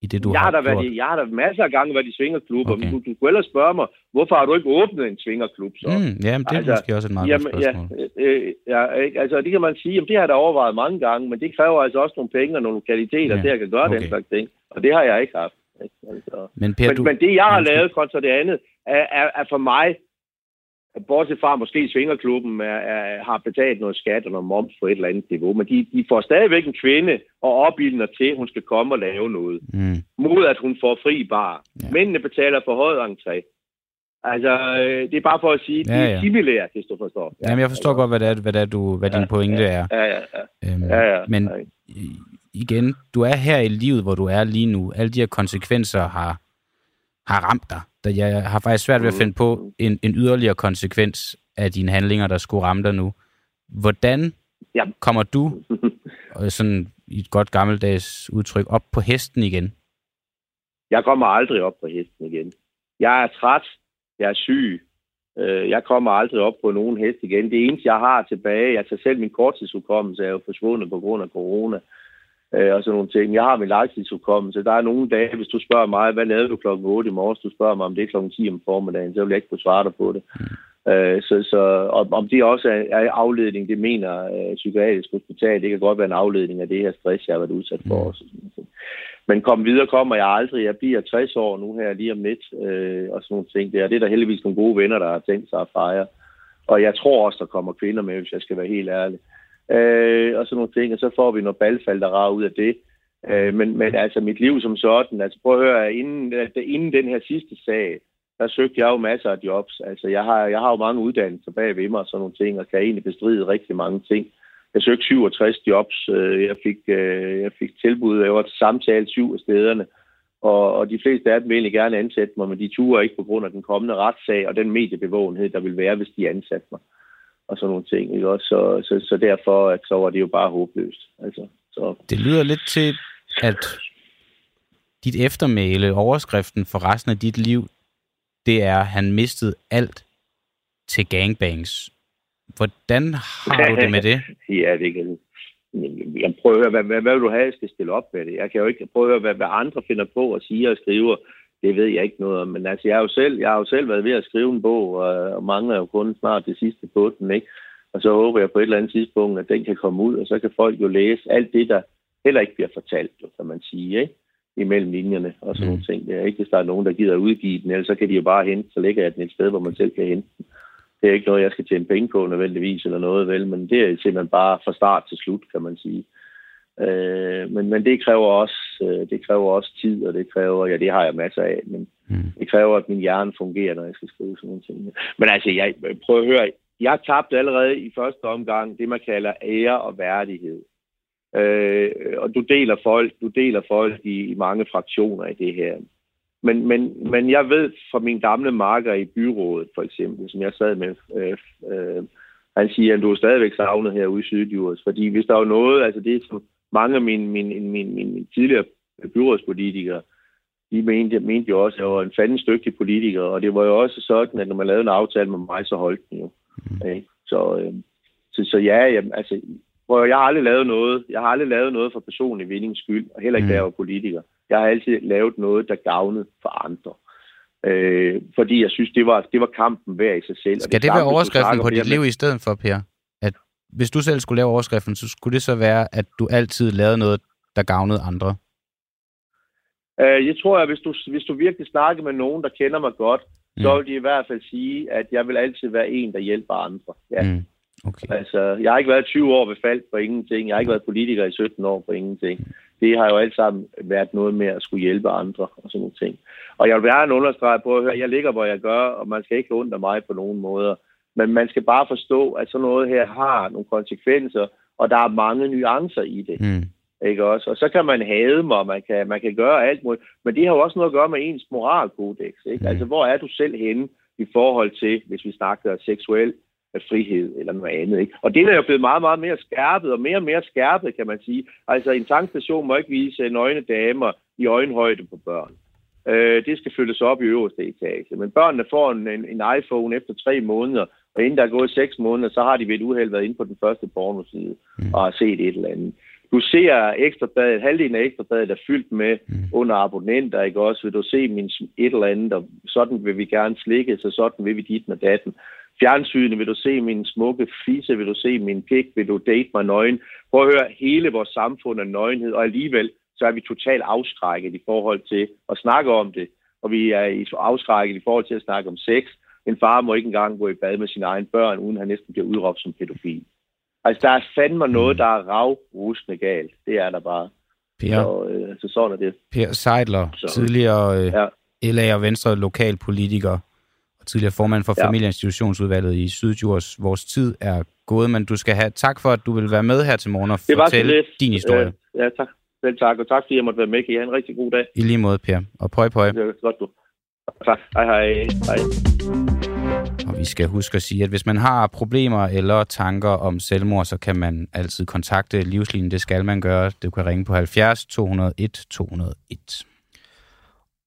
i det, du jeg har, har gjort? Været i, jeg har da masser af gange været i svingerklubber, okay. men du, du kunne ellers spørge mig, hvorfor har du ikke åbnet en svingerklub så? Mm, jamen, det er altså, måske også et meget jamen, godt spørgsmål. Ja, øh, ja, ikke? altså det kan man sige, jamen, det har jeg da overvejet mange gange, men det kræver altså også nogle penge og nogle lokaliteter ja. til at kan gøre okay. den slags ting, og det har jeg ikke haft. Ikke? Altså, men, per, men, du... men det, jeg har lavet kontra det andet, er, er, er for mig bortset fra måske Svingerklubben er, er, har betalt noget skat og noget moms på et eller andet niveau, men de, de får stadigvæk en kvinde og opildner til, at hun skal komme og lave noget. Mm. Mod at hun får fri bar. Ja. Mændene betaler for højt entré. Altså, øh, det er bare for at sige, ja, det er similært, hvis du forstår. Ja, Jamen, jeg forstår altså. godt, hvad, det er, hvad, det er, du, hvad ja, din pointe ja, er. Ja, ja, ja. Øhm, ja, ja. Men igen, du er her i livet, hvor du er lige nu. Alle de her konsekvenser har, har ramt dig jeg har faktisk svært ved at finde på en, en yderligere konsekvens af dine handlinger, der skulle ramme dig nu. Hvordan ja. kommer du, sådan i et godt gammeldags udtryk, op på hesten igen? Jeg kommer aldrig op på hesten igen. Jeg er træt. Jeg er syg. Øh, jeg kommer aldrig op på nogen hest igen. Det eneste, jeg har tilbage, jeg tager selv min korttidsudkommelse, er jo forsvundet på grund af corona. Øh, og sådan nogle ting. Jeg har min langtidsudkommelse. Der er nogle dage, hvis du spørger mig, hvad lavede du klokken 8 i morges? Du spørger mig, om det er klokken 10 om formiddagen, så vil jeg ikke kunne svare dig på det. Mm. Øh, så, så om, om det også er, er afledning, det mener øh, Psykiatrisk Hospital. Det kan godt være en afledning af det her stress, jeg har været udsat for. Mm. Også, men kom videre kommer jeg aldrig. Jeg bliver 60 år nu her lige om lidt, øh, og sådan nogle ting der. Det er der heldigvis nogle gode venner, der har tænkt sig at fejre. Og jeg tror også, der kommer kvinder med, hvis jeg skal være helt ærlig. Øh, Øh, og sådan nogle ting, og så får vi noget balfald, der rager ud af det. Øh, men, men altså mit liv som sådan, altså prøv at høre, inden, altså, inden den her sidste sag, der søgte jeg jo masser af jobs. Altså jeg har, jeg har jo mange uddannelser bag ved mig og sådan nogle ting, og kan egentlig bestride rigtig mange ting. Jeg søgte 67 jobs. Øh, jeg fik, øh, jeg fik tilbud. Jeg var til samtale syv af stederne. Og, og de fleste af dem ville gerne ansætte mig, men de turer ikke på grund af den kommende retssag og den mediebevågenhed, der vil være, hvis de ansatte mig. Og sådan nogle ting. Ikke? Også, så, så, så derfor at så var det jo bare håbløst. Altså, så. Det lyder lidt til, at dit eftermæle, overskriften for resten af dit liv, det er, at han mistede alt til gangbangs. Hvordan har du det med det? ja, det kan jeg prøver at hvad, hvad, hvad vil du have, jeg skal stille op med det? Jeg kan jo ikke prøve at hvad, hvad andre finder på og siger og skriver. Det ved jeg ikke noget om. Men altså, jeg har jo selv, jeg har jo selv været ved at skrive en bog, og, mangler jo kun snart det sidste på den, ikke? Og så håber jeg på et eller andet tidspunkt, at den kan komme ud, og så kan folk jo læse alt det, der heller ikke bliver fortalt, jo, kan man sige, ikke? imellem linjerne og sådan mm. nogle ting. Det er ikke, hvis der er nogen, der gider at udgive den, ellers så kan de jo bare hente, så lægger jeg den et sted, hvor man selv kan hente den. Det er ikke noget, jeg skal tjene penge på nødvendigvis eller noget, vel, men det er simpelthen bare fra start til slut, kan man sige. Øh, men, men det kræver også øh, det kræver også tid, og det kræver, ja, det har jeg masser af, men mm. det kræver, at min hjerne fungerer, når jeg skal skrive sådan nogle ting. Men altså, jeg prøver at høre, jeg tabte allerede i første omgang det, man kalder ære og værdighed. Øh, og du deler folk, du deler folk i, i mange fraktioner i det her. Men, men, men jeg ved fra min gamle marker i byrådet, for eksempel, som jeg sad med, øh, øh, han siger, at du er stadigvæk savnet herude i Sydjurs. Fordi hvis der er noget, altså det som mange af mine, mine, mine, mine tidligere byrådspolitikere, de mente, mente jo også, at jeg var en fandens dygtig politiker, og det var jo også sådan, at når man lavede en aftale med mig, så holdt den jo. Mm. Okay? Så, øh, så, så ja, jamen, altså, hvor jeg har aldrig lavet noget, jeg har aldrig lavet noget for personlig vindings skyld, og heller ikke, mm. da jeg var politiker. Jeg har altid lavet noget, der gavnede for andre. Øh, fordi jeg synes, det var, det var kampen værd i sig selv. Skal det, det være overskriften på dit liv i stedet for, Per? Hvis du selv skulle lave overskriften, så skulle det så være, at du altid lavede noget, der gavnede andre? Øh, jeg tror, at hvis du, hvis du virkelig snakker med nogen, der kender mig godt, mm. så vil de i hvert fald sige, at jeg vil altid være en, der hjælper andre. Ja. Mm. Okay. Altså, jeg har ikke været 20 år ved faldt for ingenting. Jeg har ikke været politiker i 17 år for ingenting. Det har jo alt sammen været noget med at skulle hjælpe andre og sådan nogle ting. Og jeg vil gerne understrege på at høre, jeg ligger, hvor jeg gør, og man skal ikke undre mig på nogen måder. Men man skal bare forstå, at sådan noget her har nogle konsekvenser, og der er mange nuancer i det. Mm. Ikke også? Og så kan man hade mig, og man kan, man kan gøre alt muligt. Men det har jo også noget at gøre med ens moralkodex. Ikke? Mm. Altså, hvor er du selv henne i forhold til, hvis vi snakker seksuel frihed eller noget andet. Ikke? Og det er jo blevet meget, meget mere skærpet, og mere og mere skærpet, kan man sige. Altså, en tankstation må ikke vise nøgne damer i øjenhøjde på børn. Øh, det skal følges op i øverste etage. Men børnene får en, en, en iPhone efter tre måneder, og inden der er gået seks måneder, så har de ved et uheld været inde på den første pornoside mm. og har set et eller andet. Du ser ekstrabladet, halvdelen af ekstrabladet er fyldt med mm. under abonnenter, ikke også? Vil du se min et eller andet, og sådan vil vi gerne slikke, så sådan vil vi dit med datten fjernsynet, vil du se min smukke fise, vil du se min pik, vil du date mig nøgen. Prøv at høre, hele vores samfund er nøgenhed, og alligevel så er vi totalt afskrækket i forhold til at snakke om det. Og vi er afskrækket i forhold til at snakke om sex. En far må ikke engang gå i bad med sine egne børn, uden han næsten bliver udråbt som pædofil. Altså, der er fandme noget, der er ravrusende galt. Det er der bare. Per, så, øh, så sådan er det. Per Seidler, så, tidligere øh, ja. LA og Venstre lokalpolitiker, tidligere formand for ja. familieinstitutionsudvalget i Sydjurs. Vores tid er gået, men du skal have tak for, at du vil være med her til morgen og fortælle din historie. Ja, ja, tak. Selv tak, og tak fordi jeg måtte være med. Kan I have en rigtig god dag? I lige måde, Per. Og pøj, pøj. Det er godt, du. Tak. Hej, hej. hej. Vi skal huske at sige, at hvis man har problemer eller tanker om selvmord, så kan man altid kontakte Livslinjen. Det skal man gøre. Du kan ringe på 70 201 201.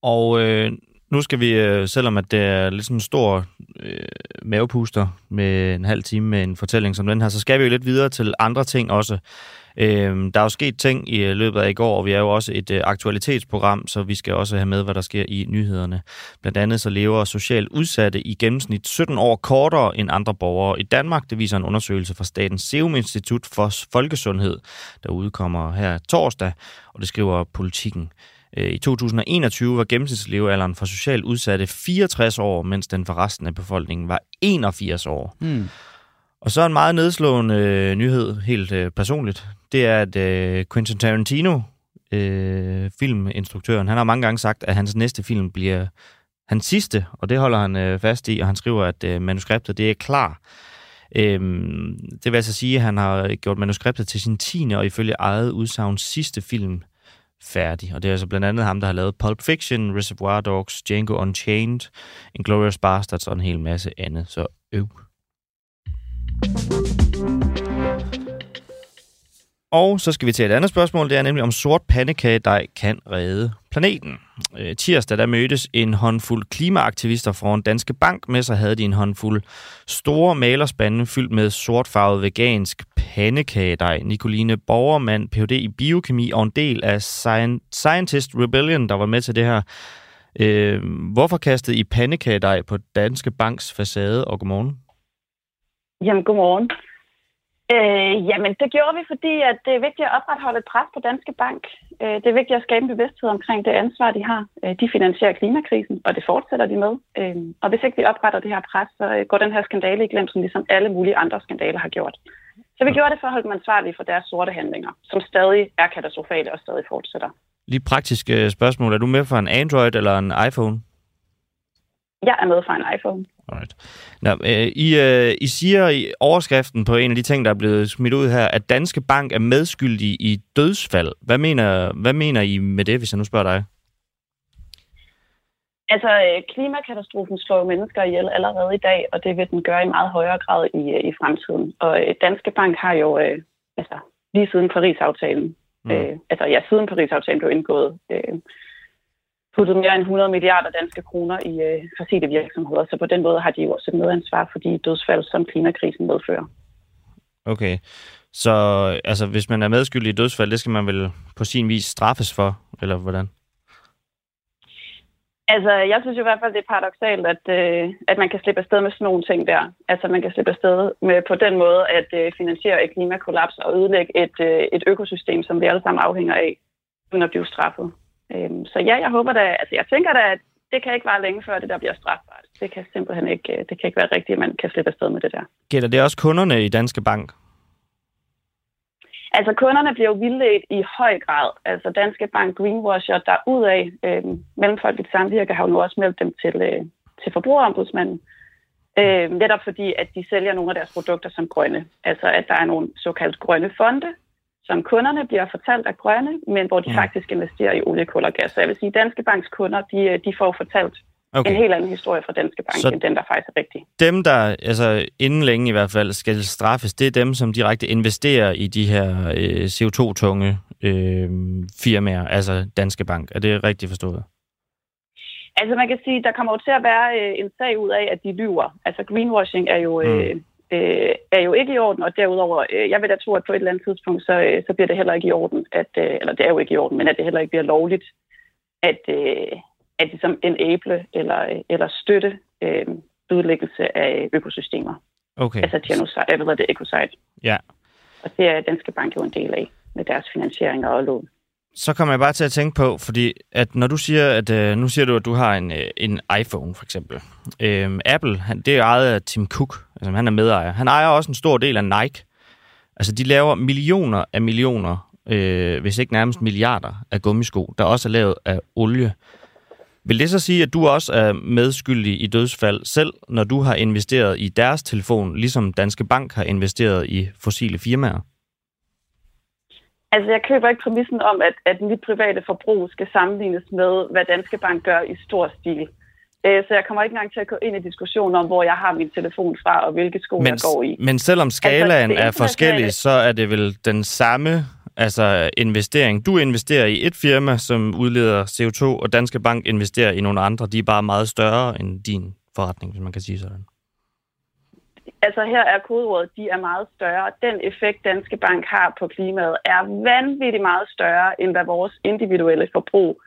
Og øh, nu skal vi, øh, selvom at det er lidt sådan en stor øh, mavepuster med en halv time med en fortælling som den her, så skal vi jo lidt videre til andre ting også. Øh, der er jo sket ting i øh, løbet af i går, og vi er jo også et øh, aktualitetsprogram, så vi skal også have med, hvad der sker i nyhederne. Blandt andet så lever socialt udsatte i gennemsnit 17 år kortere end andre borgere i Danmark. Det viser en undersøgelse fra Statens Serum Institut for Folkesundhed, der udkommer her torsdag, og det skriver politikken. Øh, I 2021 var gennemsnitslevealderen for socialt udsatte 64 år, mens den for resten af befolkningen var 81 år. Mm. Og så en meget nedslående øh, nyhed, helt øh, personligt. Det er, at øh, Quentin Tarantino, øh, filminstruktøren, han har mange gange sagt, at hans næste film bliver hans sidste, og det holder han øh, fast i, og han skriver, at øh, manuskriptet det er klar. Øhm, det vil altså sige, at han har gjort manuskriptet til sin tiende og ifølge eget udsagn sidste film færdig. Og det er altså blandt andet ham, der har lavet Pulp Fiction, Reservoir Dogs, Django Unchained, Inglourious Bastards og en hel masse andet. Så øv. Og så skal vi til et andet spørgsmål. Det er nemlig, om sort pandekagedej kan redde planeten. Øh, tirsdag der mødtes en håndfuld klimaaktivister foran Danske Bank. Med sig havde de en håndfuld store malerspande fyldt med sortfarvet vegansk pandekagedej. Nicoline Borgermand, Ph.D. i biokemi og en del af Scientist Rebellion, der var med til det her. Øh, hvorfor kastede I pandekagedej på Danske Banks facade? Og godmorgen. Jamen, godmorgen. Øh, jamen, det gjorde vi, fordi at det er vigtigt at opretholde et pres på Danske Bank. Øh, det er vigtigt at skabe en bevidsthed omkring det ansvar, de har. Øh, de finansierer klimakrisen, og det fortsætter de med. Øh, og hvis ikke vi opretter det her pres, så øh, går den her skandale i glemsen, ligesom alle mulige andre skandaler har gjort. Så vi gjorde det for at holde dem ansvarlige for deres sorte handlinger, som stadig er katastrofale og stadig fortsætter. Lige praktiske spørgsmål. Er du med for en Android eller en iPhone? Jeg er med for en iPhone. Alright. Nå, øh, I, øh, I siger i overskriften på en af de ting, der er blevet smidt ud her, at Danske Bank er medskyldig i dødsfald. Hvad mener, hvad mener I med det, hvis jeg nu spørger dig? Altså, øh, klimakatastrofen slår mennesker ihjel allerede i dag, og det vil den gøre i meget højere grad i, øh, i fremtiden. Og øh, Danske Bank har jo, øh, altså, lige siden Paris-aftalen, mm. øh, altså ja, siden Paris-aftalen blev indgået, øh, puttet mere end 100 milliarder danske kroner i øh, fossile virksomheder. Så på den måde har de jo også et medansvar for de dødsfald, som klimakrisen medfører. Okay. Så altså, hvis man er medskyldig i dødsfald, det skal man vel på sin vis straffes for, eller hvordan? Altså, jeg synes jo i hvert fald, det er paradoxalt, at, øh, at man kan slippe afsted med sådan nogle ting der. Altså, man kan slippe afsted med på den måde at øh, finansiere et klimakollaps og ødelægge et, øh, et økosystem, som vi alle sammen afhænger af, uden at blive straffet. Øhm, så ja, jeg håber da, altså jeg tænker da, at det kan ikke være længe før det der bliver strafbart. Det kan simpelthen ikke, øh, det kan ikke være rigtigt, at man kan slippe afsted med det der. Gælder det også kunderne i Danske Bank? Altså kunderne bliver jo vildledt i høj grad. Altså Danske Bank greenwasher der ud af øh, mellemfolkeligt samvirke har jo nu også meldt dem til, øh, til forbrugerombudsmanden. Øh, netop fordi, at de sælger nogle af deres produkter som grønne. Altså at der er nogle såkaldt grønne fonde, som kunderne bliver fortalt er grønne, men hvor de ja. faktisk investerer i olie, kul og gas. Så jeg vil sige, at Danske Banks kunder, de, de får fortalt okay. en helt anden historie fra Danske Bank, så end den, der faktisk er rigtig. Dem, der altså, inden længe i hvert fald skal straffes, det er dem, som direkte investerer i de her øh, CO2-tunge øh, firmaer, altså Danske Bank. Er det rigtigt forstået? Altså man kan sige, der kommer jo til at være øh, en sag ud af, at de lyver. Altså greenwashing er jo, øh, mm øh, er jo ikke i orden, og derudover, øh, jeg vil da tro, at på et eller andet tidspunkt, så, øh, så bliver det heller ikke i orden, at, øh, eller det er jo ikke i orden, men at det heller ikke bliver lovligt, at, øh, at det som en æble eller, eller støtte øh, udlæggelse af økosystemer. Okay. Altså genocide, eller det ecocide. Ja. Og det er Danske Bank jo en del af med deres finansiering og lån så kommer jeg bare til at tænke på, fordi at når du siger, at øh, nu siger du, at du har en, øh, en iPhone for eksempel. Øh, Apple, han, det er ejet af Tim Cook, altså han er medejer. Han ejer også en stor del af Nike. Altså de laver millioner af millioner, øh, hvis ikke nærmest milliarder af gummisko, der også er lavet af olie. Vil det så sige, at du også er medskyldig i dødsfald selv, når du har investeret i deres telefon, ligesom Danske Bank har investeret i fossile firmaer? Altså, jeg køber ikke præmissen om, at, at mit private forbrug skal sammenlignes med, hvad Danske Bank gør i stor stil. Øh, så jeg kommer ikke engang til at gå ind i diskussionen om, hvor jeg har min telefon fra, og hvilke sko men, jeg går i. Men selvom skalaen altså, er forskellig, så er det vel den samme altså investering. Du investerer i et firma, som udleder CO2, og Danske Bank investerer i nogle andre. De er bare meget større end din forretning, hvis man kan sige sådan. altså her er kodeordet, de er meget større. Den effekt, Danske Bank har på klimaet, er vanvittigt meget større, end hvad vores individuelle forbrug,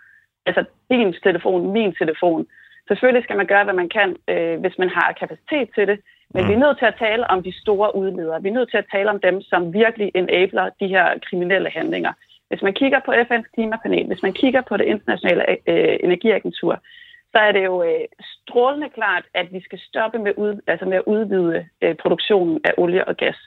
altså din telefon, min telefon. Selvfølgelig skal man gøre, hvad man kan, øh, hvis man har kapacitet til det, men mm. vi er nødt til at tale om de store udledere. Vi er nødt til at tale om dem, som virkelig enabler de her kriminelle handlinger. Hvis man kigger på FN's klimapanel, hvis man kigger på det internationale øh, energiagentur, så er det jo øh, strålende klart, at vi skal stoppe med, ud, altså med at udvide øh, produktionen af olie og gas.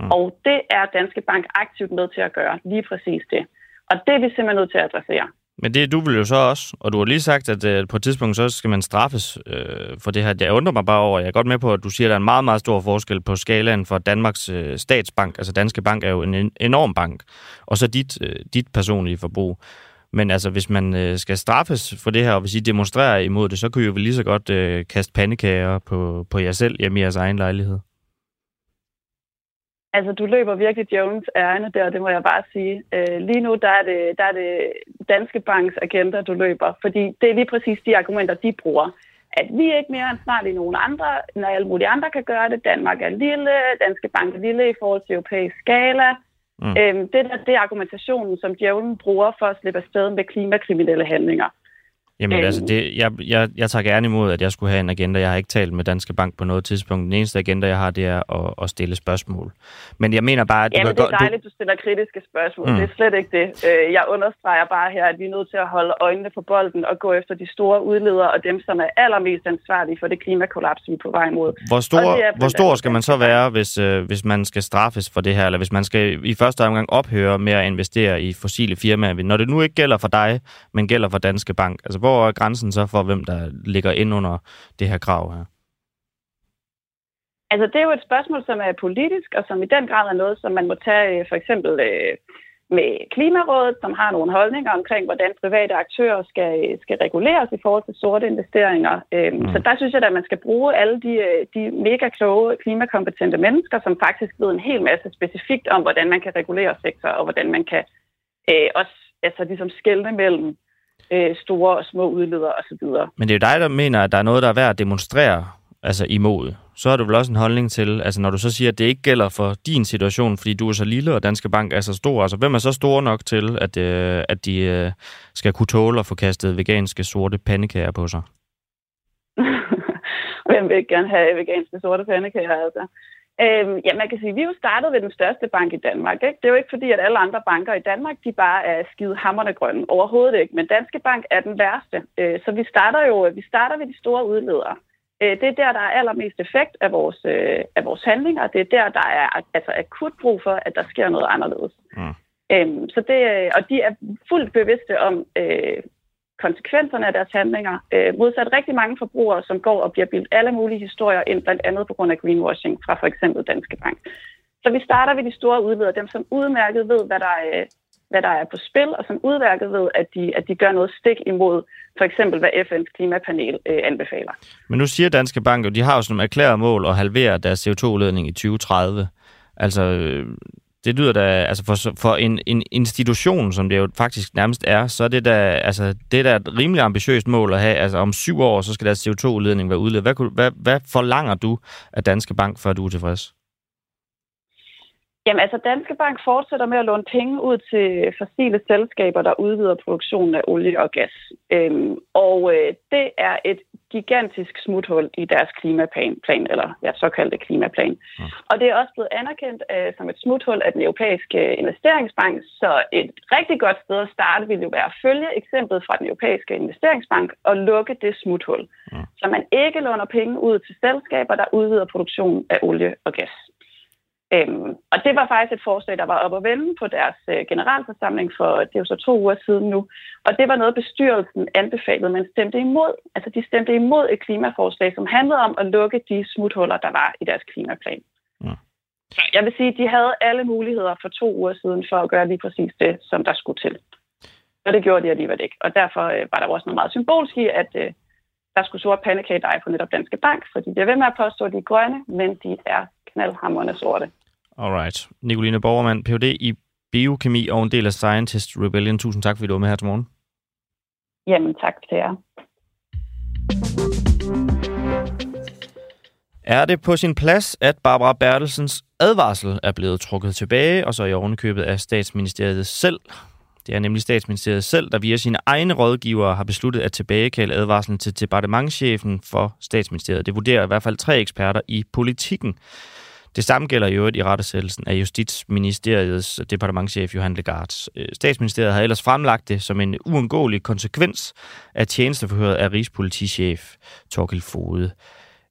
Mm. Og det er Danske Bank aktivt med til at gøre, lige præcis det. Og det er vi simpelthen nødt til at adressere. Men det du vil jo så også, og du har lige sagt, at øh, på et tidspunkt så skal man straffes øh, for det her. Jeg undrer mig bare over, jeg er godt med på, at du siger, at der er en meget, meget stor forskel på skalaen for Danmarks øh, statsbank. Altså Danske Bank er jo en enorm bank, og så dit, øh, dit personlige forbrug. Men altså, hvis man øh, skal straffes for det her, og hvis I demonstrerer imod det, så kan I jo vel lige så godt øh, kaste pandekager på, på jer selv hjemme i jeres egen lejlighed. Altså, du løber virkelig Jones ærne der, det må jeg bare sige. Øh, lige nu, der er, det, der er det Danske Banks agenda, du løber, fordi det er lige præcis de argumenter, de bruger. At vi er ikke mere ansvarlige end nogen andre, når alle mulige andre kan gøre det. Danmark er lille, Danske Bank er lille i forhold til europæisk skala. Mm. Øhm, det, der, det er argumentationen, som djævlen bruger for at slippe afsted med klimakriminelle handlinger. Jamen øhm. altså, det, jeg, jeg, jeg tager gerne imod, at jeg skulle have en agenda. Jeg har ikke talt med Danske Bank på noget tidspunkt. Den eneste agenda, jeg har, det er at, at stille spørgsmål. Men jeg mener bare... At du Jamen, det er dejligt, du... du stiller kritiske spørgsmål. Mm. Det er slet ikke det. Øh, jeg understreger bare her, at vi er nødt til at holde øjnene på bolden og gå efter de store udledere og dem, som er allermest ansvarlige for det klimakollaps, vi er på vej mod. Hvor stor, hvor stor skal man så være, hvis, øh, hvis man skal straffes for det her, eller hvis man skal i første omgang ophøre med at investere i fossile firmaer, når det nu ikke gælder for dig, men gælder for Danske Bank? Altså, hvor er grænsen så for, hvem der ligger ind under det her krav her? Altså, det er jo et spørgsmål, som er politisk, og som i den grad er noget, som man må tage øh, for eksempel øh, med Klimarådet, som har nogle holdninger omkring, hvordan private aktører skal, skal reguleres i forhold til sorte investeringer. Øhm, mm. Så der synes jeg, at man skal bruge alle de, øh, de mega kloge, klimakompetente mennesker, som faktisk ved en hel masse specifikt om, hvordan man kan regulere sektor, og hvordan man kan øh, også altså, ligesom skelne mellem øh, store og små udledere osv. Men det er jo dig, der mener, at der er noget, der er værd at demonstrere altså imod. Så har du vel også en holdning til, altså når du så siger, at det ikke gælder for din situation, fordi du er så lille, og Danske Bank er så stor. Altså hvem er så stor nok til, at, øh, at de øh, skal kunne tåle at få kastet veganske sorte pandekager på sig? hvem vil ikke gerne have veganske sorte pandekager, altså? Øhm, ja, man kan sige, at vi er jo startet ved den største bank i Danmark. Ikke? Det er jo ikke fordi, at alle andre banker i Danmark, de bare er skide hammerne grønne. Overhovedet ikke. Men Danske Bank er den værste. Øh, så vi starter jo vi starter ved de store udledere. Øh, det er der, der er allermest effekt af vores, øh, af vores handlinger. Det er der, der er altså akut brug for, at der sker noget anderledes. Mm. Øhm, så det, og de er fuldt bevidste om, øh, konsekvenserne af deres handlinger. Øh, modsat rigtig mange forbrugere, som går og bliver bildt alle mulige historier ind, blandt andet på grund af greenwashing fra for eksempel Danske Bank. Så vi starter ved de store udledere, dem som udmærket ved, hvad der er, hvad der er på spil, og som udmærket ved, at de, at de gør noget stik imod for eksempel, hvad FN's klimapanel øh, anbefaler. Men nu siger Danske Bank, og de har jo som erklæret mål at halvere deres CO2-udledning i 2030. Altså, øh, det lyder da, altså for, for en, en institution, som det jo faktisk nærmest er, så er det da, altså, det er da et rimelig ambitiøst mål at have. Altså om syv år, så skal deres CO2-udledning være udledt. Hvad, hvad, hvad forlanger du af Danske Bank, før du er tilfreds? Jamen altså, Danske Bank fortsætter med at låne penge ud til fossile selskaber, der udvider produktionen af olie og gas. Øhm, og øh, det er et gigantisk smuthul i deres klimaplan, plan, eller ja, såkaldte klimaplan. Ja. Og det er også blevet anerkendt øh, som et smuthul af den europæiske investeringsbank, så et rigtig godt sted at starte vil jo være at følge eksemplet fra den europæiske investeringsbank og lukke det smuthul, ja. så man ikke låner penge ud til selskaber, der udvider produktionen af olie og gas. Øhm, og det var faktisk et forslag, der var op at vende på deres øh, generalforsamling for, det er jo så to uger siden nu. Og det var noget, bestyrelsen anbefalede, men stemte imod. Altså de stemte imod et klimaforslag, som handlede om at lukke de smuthuller, der var i deres klimaplan. Ja. Så jeg vil sige, at de havde alle muligheder for to uger siden for at gøre lige præcis det, som der skulle til. Og det gjorde de alligevel ikke. Og derfor øh, var der også noget meget symbolsk i, at øh, der skulle sort pandekage på netop Danske Bank, fordi de er ved med at påstå, at de er grønne, men de er knaldhamrende sorte. Alright. Nicoline Borgermand, Ph.D. i biokemi og en del af Scientist Rebellion. Tusind tak, fordi du var med her til morgen. Jamen, tak til jer. Er det på sin plads, at Barbara Bertelsens advarsel er blevet trukket tilbage, og så i ovenikøbet af statsministeriet selv? Det er nemlig statsministeriet selv, der via sine egne rådgivere har besluttet at tilbagekalde advarslen til departementchefen for statsministeriet. Det vurderer i hvert fald tre eksperter i politikken. Det samme gælder i øvrigt i rettesættelsen af Justitsministeriets departementchef Johan Legards. Øh, statsministeriet har ellers fremlagt det som en uundgåelig konsekvens af tjenesteforhøret af Rigspolitichef Torkel Fode.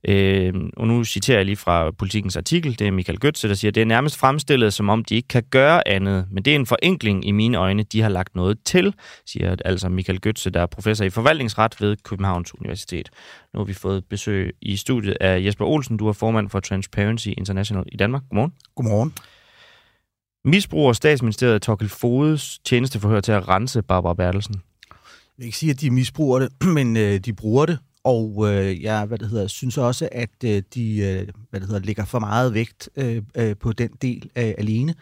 Øh, og nu citerer jeg lige fra politikens artikel, det er Michael Götze, der siger, det er nærmest fremstillet, som om de ikke kan gøre andet, men det er en forenkling i mine øjne, de har lagt noget til, siger altså Michael Götze, der er professor i forvaltningsret ved Københavns Universitet. Nu har vi fået besøg i studiet af Jesper Olsen, du er formand for Transparency International i Danmark. Godmorgen. Godmorgen. Misbruger statsministeriet Torkel Fodes tjenesteforhør til at rense Barbara Bertelsen? Jeg vil ikke sige, at de misbruger det, men øh, de bruger det. Og øh, jeg hvad det hedder, synes også, at øh, de øh, hvad det hedder, lægger for meget vægt øh, øh, på den del øh, alene,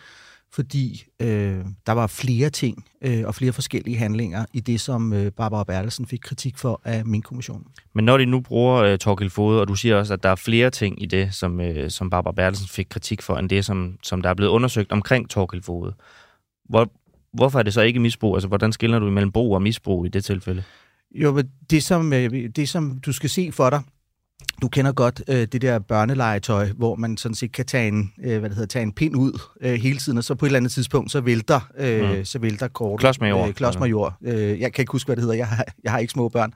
fordi øh, der var flere ting øh, og flere forskellige handlinger i det, som øh, Barbara Bertelsen fik kritik for af min kommission. Men når de nu bruger øh, Torkel Fode, og du siger også, at der er flere ting i det, som, øh, som Barbara Bertelsen fik kritik for, end det, som, som der er blevet undersøgt omkring Torkel Fode. Hvor, hvorfor er det så ikke misbrug? Altså, hvordan skiller du imellem brug og misbrug i det tilfælde? Jo, men det som, øh, det som du skal se for dig, du kender godt øh, det der børnelegetøj, hvor man sådan set kan tage en, øh, hvad det hedder, tage en pind ud øh, hele tiden, og så på et eller andet tidspunkt, så vælter, øh, mm. så vælter kortet. Klodsmajor. Øh, klodsmajor. Øh, jeg kan ikke huske, hvad det hedder. Jeg har, jeg har ikke små børn.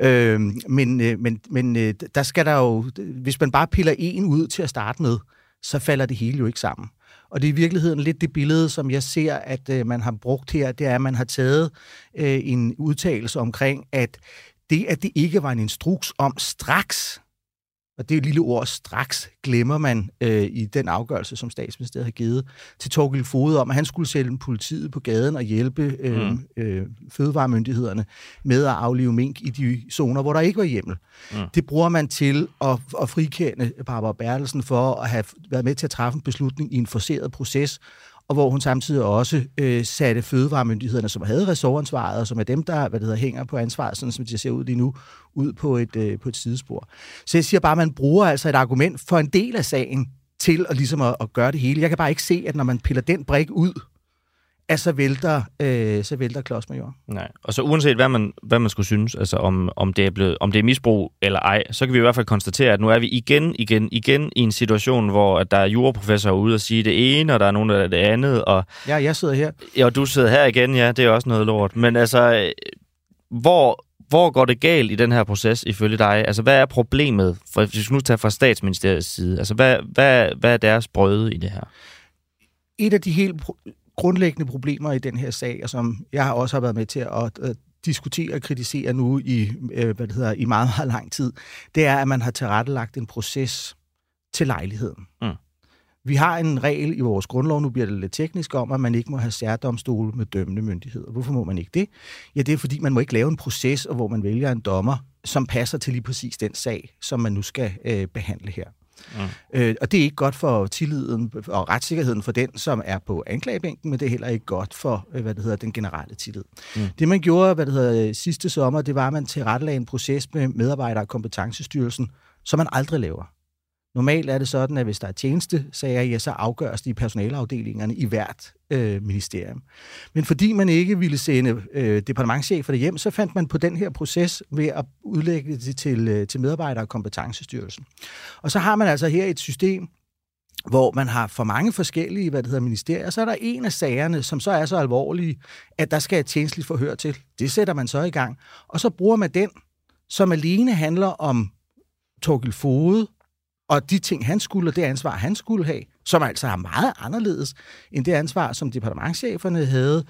Øh, men øh, men, men øh, der skal der jo, hvis man bare piller en ud til at starte med, så falder det hele jo ikke sammen. Og det er i virkeligheden lidt det billede, som jeg ser, at øh, man har brugt her, det er, at man har taget øh, en udtalelse omkring, at det, at det ikke var en instruks om straks, og det er et lille ord, straks glemmer man øh, i den afgørelse, som statsministeriet har givet til Torgild Fode om, at han skulle sætte politiet på gaden og hjælpe øh, mm. øh, fødevaremyndighederne med at aflive mink i de zoner, hvor der ikke var hjemmel. Mm. Det bruger man til at, at frikende Barbara Bertelsen for at have været med til at træffe en beslutning i en forceret proces, og hvor hun samtidig også øh, satte fødevaremyndighederne, som havde ressortansvaret, og som er dem, der hvad det hedder, hænger på ansvaret, sådan som de ser ud lige nu, ud på et, øh, på et sidespor. Så jeg siger bare, at man bruger altså et argument for en del af sagen til at, ligesom at, at gøre det hele. Jeg kan bare ikke se, at når man piller den brik ud, at så vælter, øh, så vælter klodsmajor. Nej, og så uanset hvad man, hvad man skulle synes, altså om, om, det er blevet, om det er misbrug eller ej, så kan vi i hvert fald konstatere, at nu er vi igen, igen, igen i en situation, hvor at der er juraprofessorer ude og sige det ene, og der er nogen, der er det andet. Og, ja, jeg sidder her. Ja, og du sidder her igen, ja, det er også noget lort. Men altså, hvor, hvor går det galt i den her proces ifølge dig? Altså, hvad er problemet, for, hvis vi skal nu tage fra statsministeriets side? Altså, hvad, hvad, hvad er deres brøde i det her? Et af de helt grundlæggende problemer i den her sag, og som jeg også har været med til at, at diskutere og kritisere nu i, øh, hvad det hedder, i meget, meget lang tid, det er, at man har tilrettelagt en proces til lejligheden. Mm. Vi har en regel i vores grundlov, nu bliver det lidt teknisk, om, at man ikke må have særdomstole med dømmende myndigheder. Hvorfor må man ikke det? Ja, det er fordi, man må ikke lave en proces, hvor man vælger en dommer, som passer til lige præcis den sag, som man nu skal øh, behandle her. Mm. Øh, og det er ikke godt for tilliden og retssikkerheden for den, som er på anklagebænken, men det er heller ikke godt for, øh, hvad det hedder, den generelle tillid. Mm. Det man gjorde, hvad det hedder, sidste sommer, det var, at man tilrettelagde en proces med medarbejder- og kompetencestyrelsen, som man aldrig laver. Normalt er det sådan, at hvis der er tjenestesager, ja, så afgøres de i personalafdelingerne i hvert øh, ministerium. Men fordi man ikke ville sende øh, departementchefer hjem, så fandt man på den her proces ved at udlægge det til, øh, til medarbejder- og kompetencestyrelsen. Og så har man altså her et system, hvor man har for mange forskellige hvad det hedder, ministerier, så er der en af sagerne, som så er så alvorlige, at der skal et tjenestligt forhør til. Det sætter man så i gang. Og så bruger man den, som alene handler om Torgild Fode, og de ting, han skulle, og det ansvar, han skulle have, som altså er meget anderledes end det ansvar, som departementcheferne havde.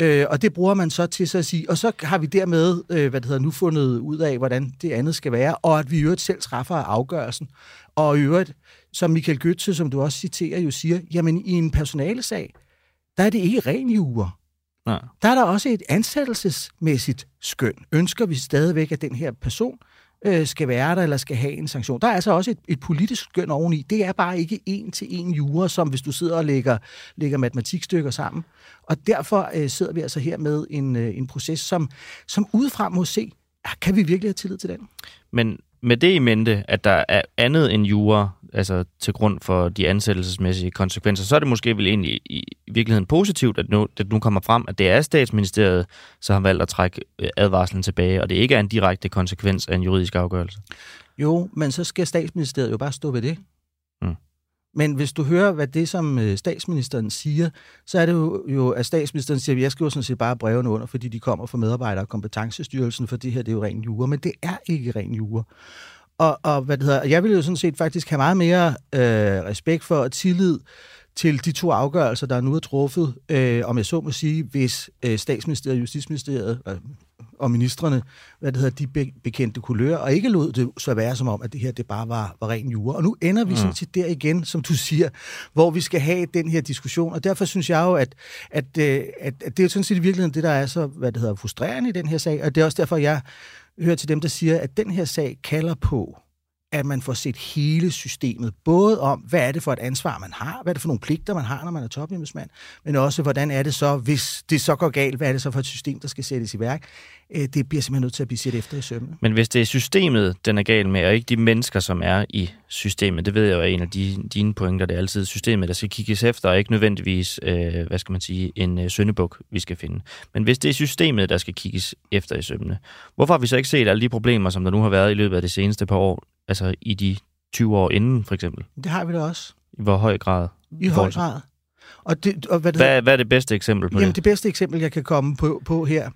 Øh, og det bruger man så til så at sige, og så har vi dermed, øh, hvad det hedder, nu fundet ud af, hvordan det andet skal være, og at vi i øvrigt selv træffer afgørelsen. Og i øvrigt, som Michael Götze, som du også citerer, jo siger, jamen i en personalesag, der er det ikke ren jure. Nej. Der er der også et ansættelsesmæssigt skøn. Ønsker vi stadigvæk, at den her person øh, skal være der, eller skal have en sanktion. Der er altså også et, et politisk skøn oveni. Det er bare ikke en til en jure, som hvis du sidder og lægger, lægger matematikstykker sammen. Og derfor øh, sidder vi altså her med en, øh, en proces, som, som udefra må se, ah, kan vi virkelig have tillid til den? Men med det i mente, at der er andet end jura altså til grund for de ansættelsesmæssige konsekvenser, så er det måske vel egentlig i, virkeligheden positivt, at nu, det nu kommer frem, at det er statsministeriet, som har valgt at trække øh, advarslen tilbage, og det ikke er en direkte konsekvens af en juridisk afgørelse. Jo, men så skal statsministeriet jo bare stå ved det. Mm. Men hvis du hører, hvad det som øh, statsministeren siger, så er det jo, jo at statsministeren siger, at jeg skriver sådan set bare brevene under, fordi de kommer fra medarbejdere og kompetencestyrelsen, for det her det er jo ren jure, men det er ikke ren jure. Og, og hvad det hedder, jeg vil jo sådan set faktisk have meget mere øh, respekt for og tillid til de to afgørelser, der nu er truffet, øh, om jeg så må sige, hvis øh, statsministeriet, justitsministeriet øh, og ministerne, hvad det hedder, de be- bekendte kulør, og ikke lod det så være som om, at det her det bare var, var ren jure. Og nu ender vi mm. sådan set der igen, som du siger, hvor vi skal have den her diskussion, og derfor synes jeg jo, at, at, øh, at, at det er sådan set i virkeligheden det, der er så, hvad det hedder, frustrerende i den her sag, og det er også derfor, jeg hører til dem, der siger, at den her sag kalder på, at man får set hele systemet, både om, hvad er det for et ansvar, man har, hvad er det for nogle pligter, man har, når man er topembedsmand, men også, hvordan er det så, hvis det så går galt, hvad er det så for et system, der skal sættes i værk. Øh, det bliver simpelthen nødt til at blive set efter i sømmene. Men hvis det er systemet, den er gal med, og ikke de mennesker, som er i systemet, det ved jeg jo er en af de, dine pointer, det er altid systemet, der skal kigges efter, og ikke nødvendigvis, øh, hvad skal man sige, en øh, søndebuk, vi skal finde. Men hvis det er systemet, der skal kigges efter i sømmene, hvorfor har vi så ikke set alle de problemer, som der nu har været i løbet af det seneste par år, altså i de 20 år inden, for eksempel? Det har vi da også. I hvor høj grad? I høj grad. Og, det, og hvad, det hvad, hvad er det bedste eksempel på Jamen, det? det bedste eksempel, jeg kan komme på, på her,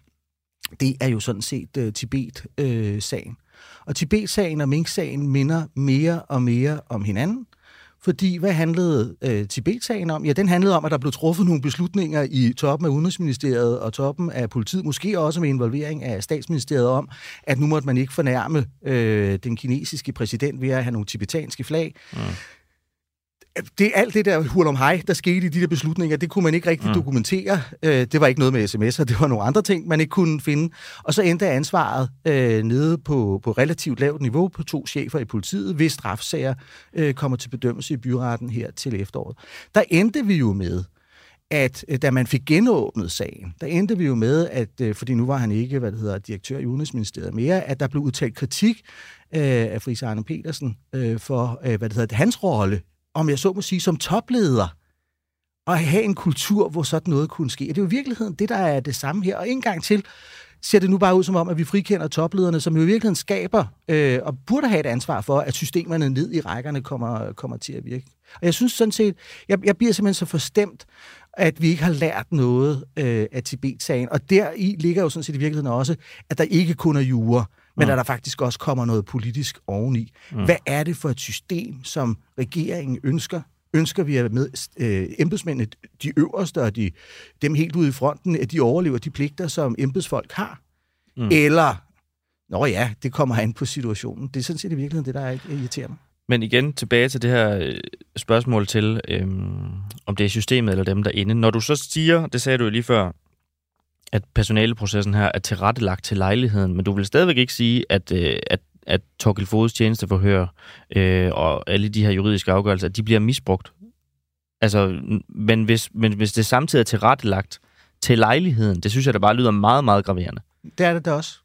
det er jo sådan set uh, Tibet-sagen. Uh, og Tibet-sagen og Mink-sagen minder mere og mere om hinanden. Fordi hvad handlede øh, Tibet-sagen om? Ja, den handlede om, at der blev truffet nogle beslutninger i toppen af Udenrigsministeriet og toppen af politiet, måske også med involvering af statsministeriet om, at nu måtte man ikke fornærme øh, den kinesiske præsident ved at have nogle tibetanske flag. Mm det, alt det der hul om hej, der skete i de der beslutninger, det kunne man ikke rigtig mm. dokumentere. Øh, det var ikke noget med sms'er, det var nogle andre ting, man ikke kunne finde. Og så endte ansvaret øh, nede på, på relativt lavt niveau på to chefer i politiet, hvis strafsager øh, kommer til bedømmelse i byretten her til efteråret. Der endte vi jo med, at øh, da man fik genåbnet sagen, der endte vi jo med, at øh, fordi nu var han ikke, hvad det hedder, direktør i Udenrigsministeriet mere, at der blev udtalt kritik øh, af Friis Arne Petersen øh, for, øh, hvad det hedder, hans rolle om jeg så må sige, som topleder, at have en kultur, hvor sådan noget kunne ske. Og det er jo i virkeligheden det, der er det samme her. Og en gang til ser det nu bare ud som om, at vi frikender toplederne, som jo i virkeligheden skaber øh, og burde have et ansvar for, at systemerne ned i rækkerne kommer, kommer til at virke. Og jeg synes sådan set, jeg, jeg bliver simpelthen så forstemt, at vi ikke har lært noget øh, af Tibet-sagen. Og der i ligger jo sådan set i virkeligheden også, at der ikke kun er jure, men mm. at der faktisk også kommer noget politisk oveni. Mm. Hvad er det for et system, som regeringen ønsker? Ønsker vi, at med, øh, embedsmændene, de øverste og de, dem helt ude i fronten, at de overlever de pligter, som embedsfolk har? Mm. Eller, nå ja, det kommer an på situationen. Det er sådan set i virkeligheden det, der er irriterer mig. Men igen tilbage til det her øh, spørgsmål til, øhm, om det er systemet eller dem derinde. Når du så siger, det sagde du jo lige før, at personaleprocessen her er tilrettelagt til lejligheden, men du vil stadigvæk ikke sige, at, øh, at, at Torkel Fodes tjenesteforhør øh, og alle de her juridiske afgørelser, at de bliver misbrugt. Altså, men hvis, men hvis det samtidig er tilrettelagt til lejligheden, det synes jeg, der bare lyder meget, meget graverende. Det er det da også.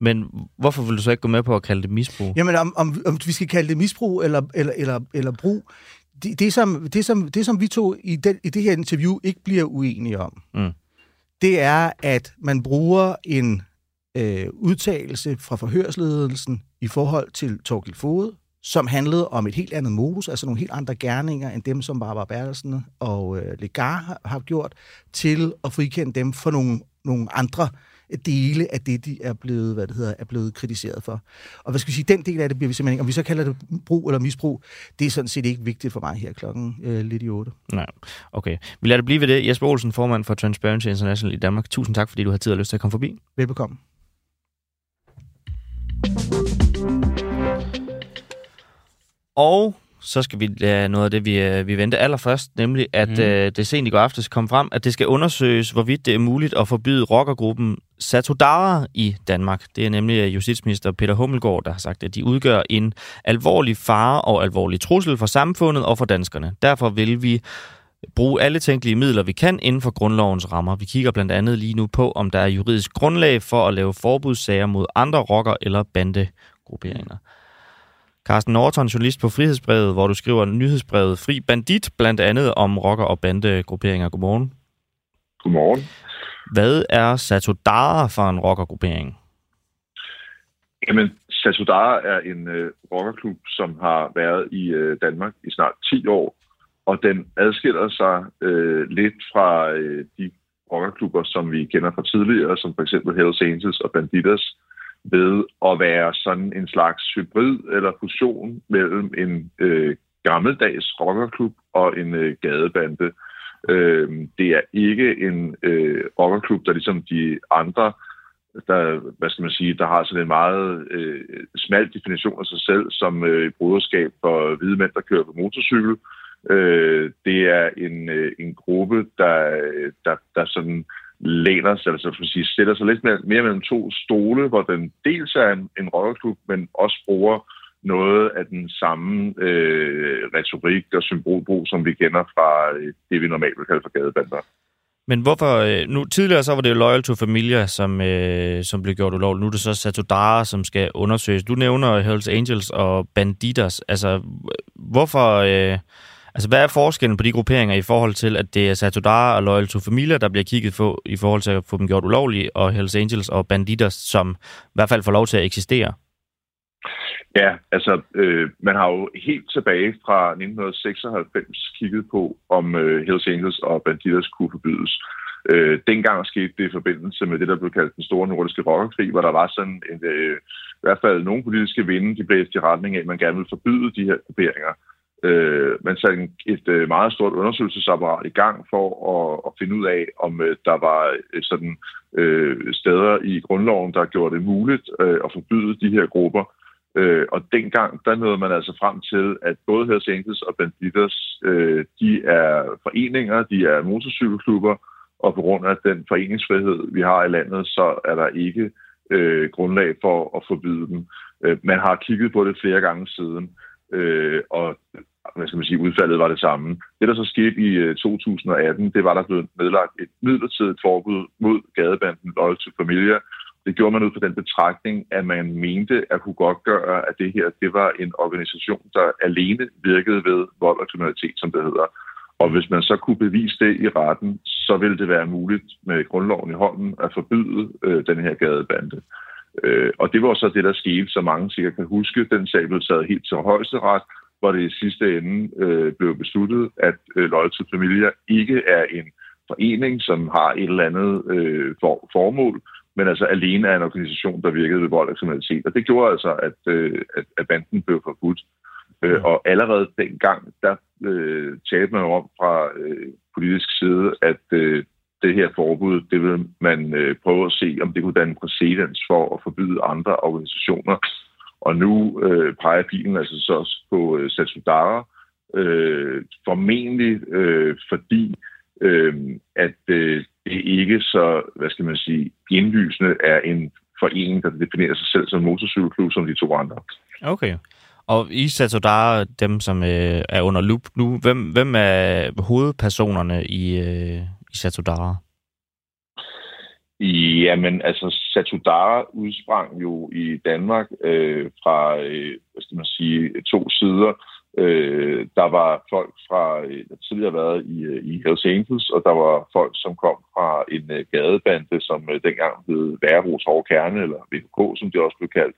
Men hvorfor vil du så ikke gå med på at kalde det misbrug? Jamen, om, om, om vi skal kalde det misbrug eller, eller, eller, eller brug, det, det, som, det, som, det, som vi to i, den, i det her interview ikke bliver uenige om, mm det er, at man bruger en øh, udtalelse fra forhørsledelsen i forhold til Torgild Fode, som handlede om et helt andet modus, altså nogle helt andre gerninger, end dem, som Barbara Bertelsen og øh, Legar har, har gjort, til at frikende dem for nogle, nogle andre øh, dele af det, de er blevet, hvad det hedder, er blevet kritiseret for. Og hvad skal vi sige, den del af det bliver vi simpelthen ikke, om vi så kalder det brug eller misbrug, det er sådan set ikke vigtigt for mig her klokken øh, lidt i 8. Nej, okay. Vi lader det blive ved det. Jesper Olsen, formand for Transparency International i Danmark. Tusind tak, fordi du har tid og lyst til at komme forbi. Velbekomme. Og så skal vi lade noget af det, vi, øh, vi venter allerførst, nemlig at mm. øh, det sent i går aftes kom frem, at det skal undersøges, hvorvidt det er muligt at forbyde rockergruppen Satodara i Danmark. Det er nemlig øh, justitsminister Peter Hummelgaard, der har sagt, at de udgør en alvorlig fare og alvorlig trussel for samfundet og for danskerne. Derfor vil vi bruge alle tænkelige midler, vi kan inden for grundlovens rammer. Vi kigger blandt andet lige nu på, om der er juridisk grundlag for at lave forbudssager mod andre rocker- eller bande grupperinger. Carsten Norton, journalist på Frihedsbrevet, hvor du skriver nyhedsbrevet Fri Bandit, blandt andet om rocker- og bandegrupperinger. Godmorgen. Godmorgen. Hvad er Satudara for en rockergruppering? Jamen, Satudara er en øh, rockerklub, som har været i øh, Danmark i snart 10 år, og den adskiller sig øh, lidt fra øh, de rockerklubber, som vi kender fra tidligere, som for eksempel Hells Angels og Banditas, ved at være sådan en slags hybrid eller fusion mellem en øh, gammeldags rockerklub og en øh, gadebande. Øh, det er ikke en øh, rockerklub, der ligesom de andre, der, hvad skal man sige, der har sådan en meget øh, smal definition af sig selv som øh, broderskab for hvide mænd, der kører på motorcykel. Øh, det er en, øh, en gruppe, der, der, der sådan læner sig, altså for sige, sætter sig lidt mere, mere mellem to stole, hvor den dels er en, en rockerklub, men også bruger noget af den samme øh, retorik og symbolbrug, som vi kender fra øh, det, vi normalt vil kalde for gadebander. Men hvorfor... Øh, nu, tidligere så var det Loyal to Familia, som, øh, som blev gjort ulovligt. Nu er det så Satodara, som skal undersøges. Du nævner Hells Angels og Banditas. Altså, hvorfor... Øh, altså, hvad er forskellen på de grupperinger i forhold til, at det er Satudara og Loyal to Familia, der bliver kigget på i forhold til at få dem gjort ulovlige, og Hells Angels og Banditas, som i hvert fald får lov til at eksistere? Ja, altså øh, man har jo helt tilbage fra 1996 kigget på, om øh, Hells Angels og Banditas kunne forbydes. Øh, dengang skete det i forbindelse med det, der blev kaldt den store nordiske rockerkrig, hvor der var sådan en, øh, i hvert fald nogle politiske vinde, de blæste i retning af, at man gerne ville forbyde de her grupperinger. Øh, man satte et øh, meget stort undersøgelsesapparat i gang for at, at finde ud af, om øh, der var øh, sådan øh, steder i grundloven, der gjorde det muligt øh, at forbyde de her grupper. Øh, og dengang, der nåede man altså frem til, at både Hells Angels og Banditers, øh, de er foreninger, de er motorcykelklubber, og på grund af den foreningsfrihed, vi har i landet, så er der ikke øh, grundlag for at forbyde dem. Øh, man har kigget på det flere gange siden, øh, og hvad skal man sige, udfaldet var det samme. Det, der så skete i øh, 2018, det var, der blev nedlagt et midlertidigt forbud mod gadebanden Loyal to Familia, det gjorde man ud fra den betragtning, at man mente at kunne godt gøre, at det her det var en organisation, der alene virkede ved vold og kriminalitet, som det hedder. Og hvis man så kunne bevise det i retten, så ville det være muligt med grundloven i hånden at forbyde øh, den her gadebande. Øh, og det var så det, der skete, så mange sikkert kan huske. Den sag blev taget helt til højesteret, hvor det i sidste ende øh, blev besluttet, at øh, Loyal to Familia ikke er en forening, som har et eller andet øh, for, formål, men altså alene er en organisation, der virkede ved vold og kriminalitet. Og det gjorde altså, at, øh, at, at banden blev forbudt. Øh, og allerede dengang, der øh, talte man jo om fra øh, politisk side, at øh, det her forbud, det vil man øh, prøve at se, om det kunne danne præcedens for at forbyde andre organisationer. Og nu øh, peger pilen altså så også på øh, Satsudara, øh, formentlig øh, fordi øh, at øh, det ikke så, hvad skal man sige, indlysende er en forening, der definerer sig selv som motorcykelklub, som de to andre. Okay. Og I Satodara, dem som øh, er under loop nu, hvem, hvem er hovedpersonerne i, øh, i Satodara? Jamen, altså Satudara udsprang jo i Danmark øh, fra, øh, hvad skal man sige, to sider. Øh, der var folk fra, øh, der tidligere har været i, øh, i Hells Angels, og der var folk, som kom fra en øh, gadebande, som øh, dengang hed Værhus Hårde Kerne, eller VHK, som det også blev kaldt.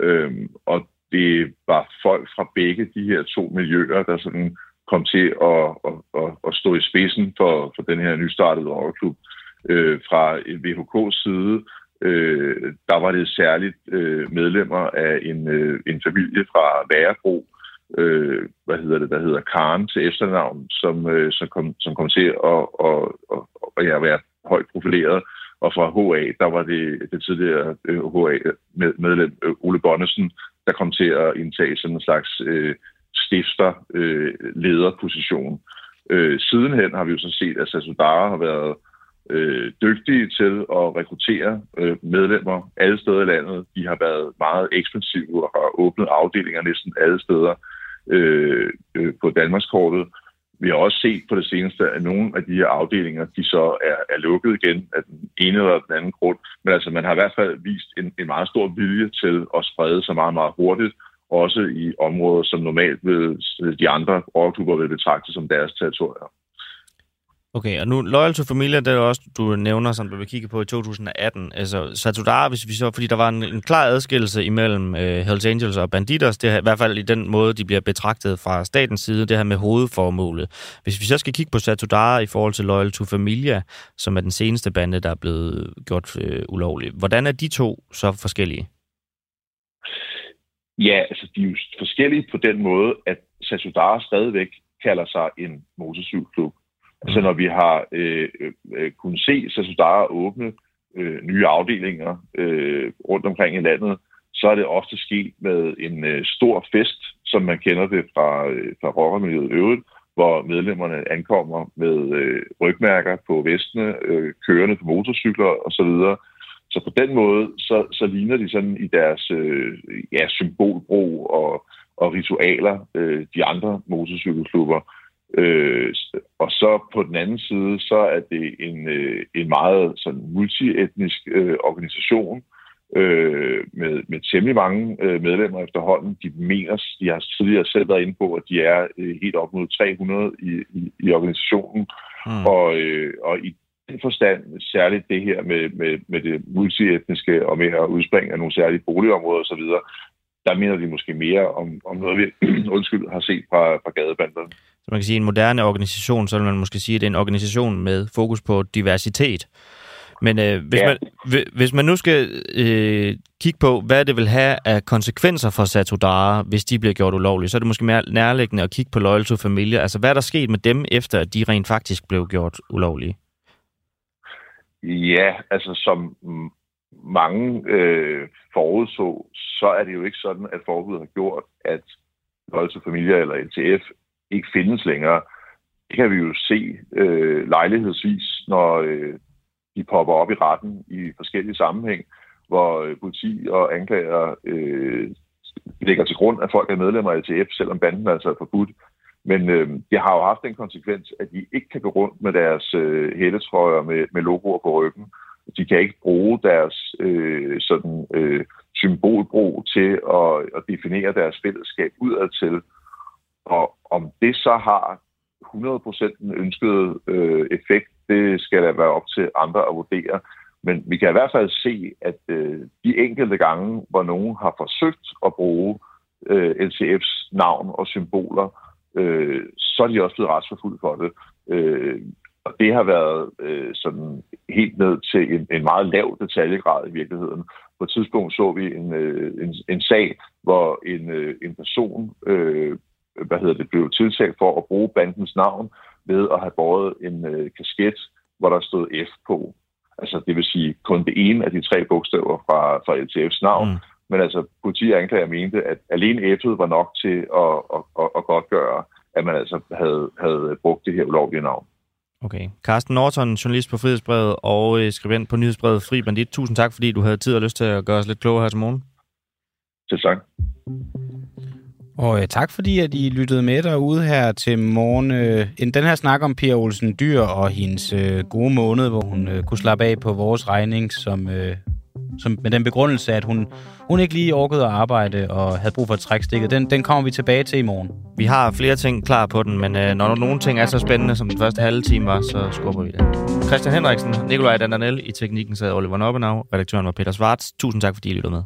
Øh, og det var folk fra begge de her to miljøer, der sådan kom til at, at, at, at stå i spidsen for, for den her nystartede rockerklub. Øh, Øh, fra VHK's side, øh, der var det særligt øh, medlemmer af en, øh, en familie fra Værebro, øh, hvad hedder det, der hedder Karen til efternavn, som, øh, som, kom, som kom til at, at, at, at, at være højt profileret. Og fra HA, der var det det tidligere øh, HA-medlem øh, Ole Bonnesen, der kom til at indtage sådan en slags øh, stifter øh, lederposition. Øh, sidenhen har vi jo så set, at Sasudara har været øh, dygtige til at rekruttere øh, medlemmer alle steder i landet. De har været meget ekspansive og har åbnet afdelinger næsten alle steder øh, øh, på Danmarkskortet. vi har også set på det seneste, at nogle af de her afdelinger, de så er, er lukket igen af den ene eller den anden grund. Men altså, man har i hvert fald vist en, en meget stor vilje til at sprede sig meget, meget hurtigt, også i områder, som normalt vil, de andre rockklubber vil betragte som deres territorier. Okay, og nu Loyal to Familia, det er også, du nævner, som du vil kigge på i 2018. Altså, Satudar, hvis vi så, fordi der var en, en klar adskillelse imellem øh, Hells Angels og Banditers, det her, i hvert fald i den måde, de bliver betragtet fra statens side, det her med hovedformålet. Hvis vi så skal kigge på Satudar i forhold til Loyal to Familia, som er den seneste bande, der er blevet gjort øh, ulovlig, hvordan er de to så forskellige? Ja, altså de er jo forskellige på den måde, at Satudar stadigvæk kalder sig en motorcykelklub. Altså når vi har øh, øh, øh kunnet se Sasudara åbne øh, nye afdelinger øh, rundt omkring i landet, så er det ofte sket med en øh, stor fest, som man kender det fra, øh, fra rockermiljøet øvrigt, hvor medlemmerne ankommer med øh, rygmærker på vestene, øh, kørende på motorcykler osv. Så på den måde, så, så ligner de sådan i deres øh, ja, symbolbrug og, og ritualer øh, de andre motorcykelklubber. Øh, og så på den anden side, så er det en, øh, en meget sådan multietnisk øh, organisation øh, med, med temmelig mange øh, medlemmer efterhånden. De mener, de har tidligere selv været inde på, at de er øh, helt op mod 300 i, i, i organisationen. Mm. Og, øh, og i den forstand, særligt det her med, med, med det multietniske og med at udspringe af nogle særlige boligområder osv., der mener de måske mere om, om noget, vi undskyld, har set fra, fra gadebanderne. Så man kan sige, en moderne organisation, så vil man måske sige, at det er en organisation med fokus på diversitet. Men øh, hvis, ja. man, hvis man nu skal øh, kigge på, hvad det vil have af konsekvenser for Satudara, hvis de bliver gjort ulovlige, så er det måske mere nærliggende at kigge på Loyal to Familie. Altså, hvad er der sket med dem, efter at de rent faktisk blev gjort ulovlige? Ja, altså som mange øh, forudså, så er det jo ikke sådan, at forbuddet har gjort, at Loyal to Familie eller LTF ikke findes længere. Det kan vi jo se øh, lejlighedsvis, når øh, de popper op i retten i forskellige sammenhæng, hvor øh, politi og anklager øh, lægger til grund, at folk er medlemmer af ATF, selvom banden altså er forbudt. Men øh, det har jo haft den konsekvens, at de ikke kan gå rundt med deres øh, hættetrøjer med, med logoer på ryggen. De kan ikke bruge deres øh, sådan, øh, symbolbrug til at, at definere deres fællesskab udadtil. Og om det så har 100% den ønskede øh, effekt, det skal da være op til andre at vurdere. Men vi kan i hvert fald se, at øh, de enkelte gange, hvor nogen har forsøgt at bruge øh, LCF's navn og symboler, øh, så er de også blevet retsforfulgt for det. Øh, og det har været øh, sådan helt ned til en, en meget lav detaljegrad i virkeligheden. På et tidspunkt så vi en, øh, en, en sag, hvor en, øh, en person øh, hvad hedder det, blev tiltalt for at bruge bandens navn ved at have båret en øh, kasket, hvor der stod F på. Altså det vil sige kun det ene af de tre bogstaver fra, fra LTF's navn. Mm. Men altså politi og anklager mente, at alene F'et var nok til at, at, at, at godtgøre, at man altså havde, havde brugt det her ulovlige navn. Okay. Carsten Norton, journalist på Frihedsbrevet og øh, skribent på nyhedsbrevet Fri Bandit. Tusind tak, fordi du havde tid og lyst til at gøre os lidt klogere her til morgen. Til tak. Og øh, tak fordi, at I lyttede med derude her til morgen. Øh, den her snak om Pia Olsen Dyr og hendes øh, gode måned, hvor hun øh, kunne slappe af på vores regning, som, øh, som med den begrundelse, at hun, hun ikke lige orkede at arbejde og havde brug for at trække stikket, Den, den kommer vi tilbage til i morgen. Vi har flere ting klar på den, men øh, når nogle ting er så spændende, som den første halve time var, så skubber vi det. Christian Henriksen, Nikolaj Dandanel i teknikken sad Oliver Noppenau, redaktøren var Peter Svarts. Tusind tak, fordi I lyttede med.